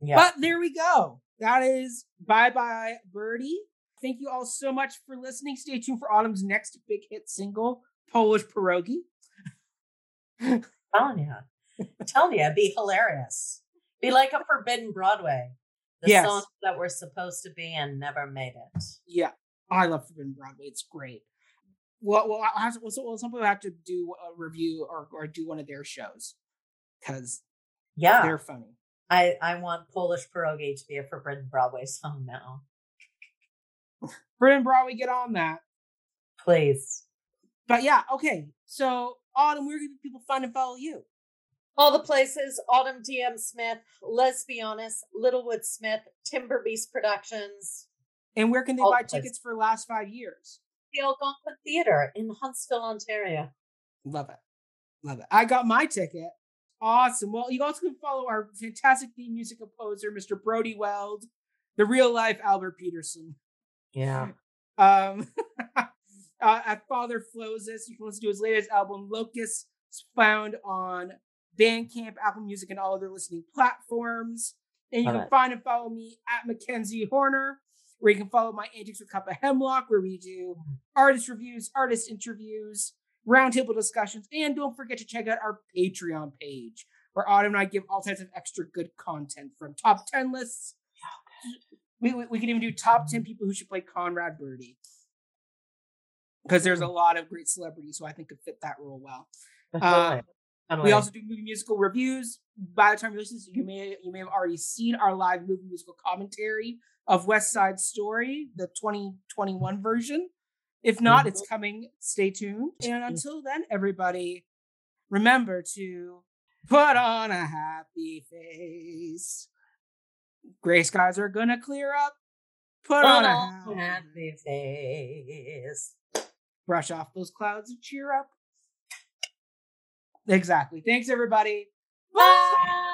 Yeah. But there we go. That is Bye Bye Birdie. Thank you all so much for listening. Stay tuned for Autumn's next big hit single, Polish Pierogi. telling you. telling you, be hilarious. Be like a Forbidden Broadway. The Yes. songs that were supposed to be and never made it. Yeah, I love Forbidden Broadway. It's great. Well, well, I have to, well, some people have to do a review or, or do one of their shows because Yeah. they're funny. I, I want Polish Pierogi to be a Forbidden Broadway song now. Forbidden Broadway, get on that. Please. But yeah, okay. So Autumn, where can people find and follow you? All the places Autumn DM Smith, Let's Be Honest, Littlewood Smith, Timber Beast Productions, And where can they All buy the tickets for the last five years? the Algonquin Theater in Huntsville, Ontario. Love it. Love it. I got my ticket. Awesome. Well, you also can follow our fantastic theme music composer, Mr. Brody Weld, the real life Albert Peterson. Yeah. [laughs] Um, [laughs] uh, at Father Floses, you can listen to his latest album, Locust. It's found on Bandcamp, Apple Music, and all other listening platforms. And you Love can it. find and follow me at Mackenzie Horner, where you can follow my Antics with Cup of Hemlock, where we do artist reviews, artist interviews, roundtable discussions, and don't forget to check out our Patreon page, where Autumn and I give all types of extra good content from top 10 lists. We, we, we can even do top 10 people who should play Conrad Birdie. Because there's a lot of great celebrities who I think could fit that role well. Uh, we also do movie musical reviews. By the time you listen, to this, you may you may have already seen our live movie musical commentary of West Side Story, the 2021 version. If not, it's mm-hmm. coming. Stay tuned. And mm-hmm. until then, everybody, remember to put on a happy face. Gray skies are gonna clear up. Put on a Oh, happy face. brush off those clouds and cheer up. Exactly. Thanks, everybody. Bye.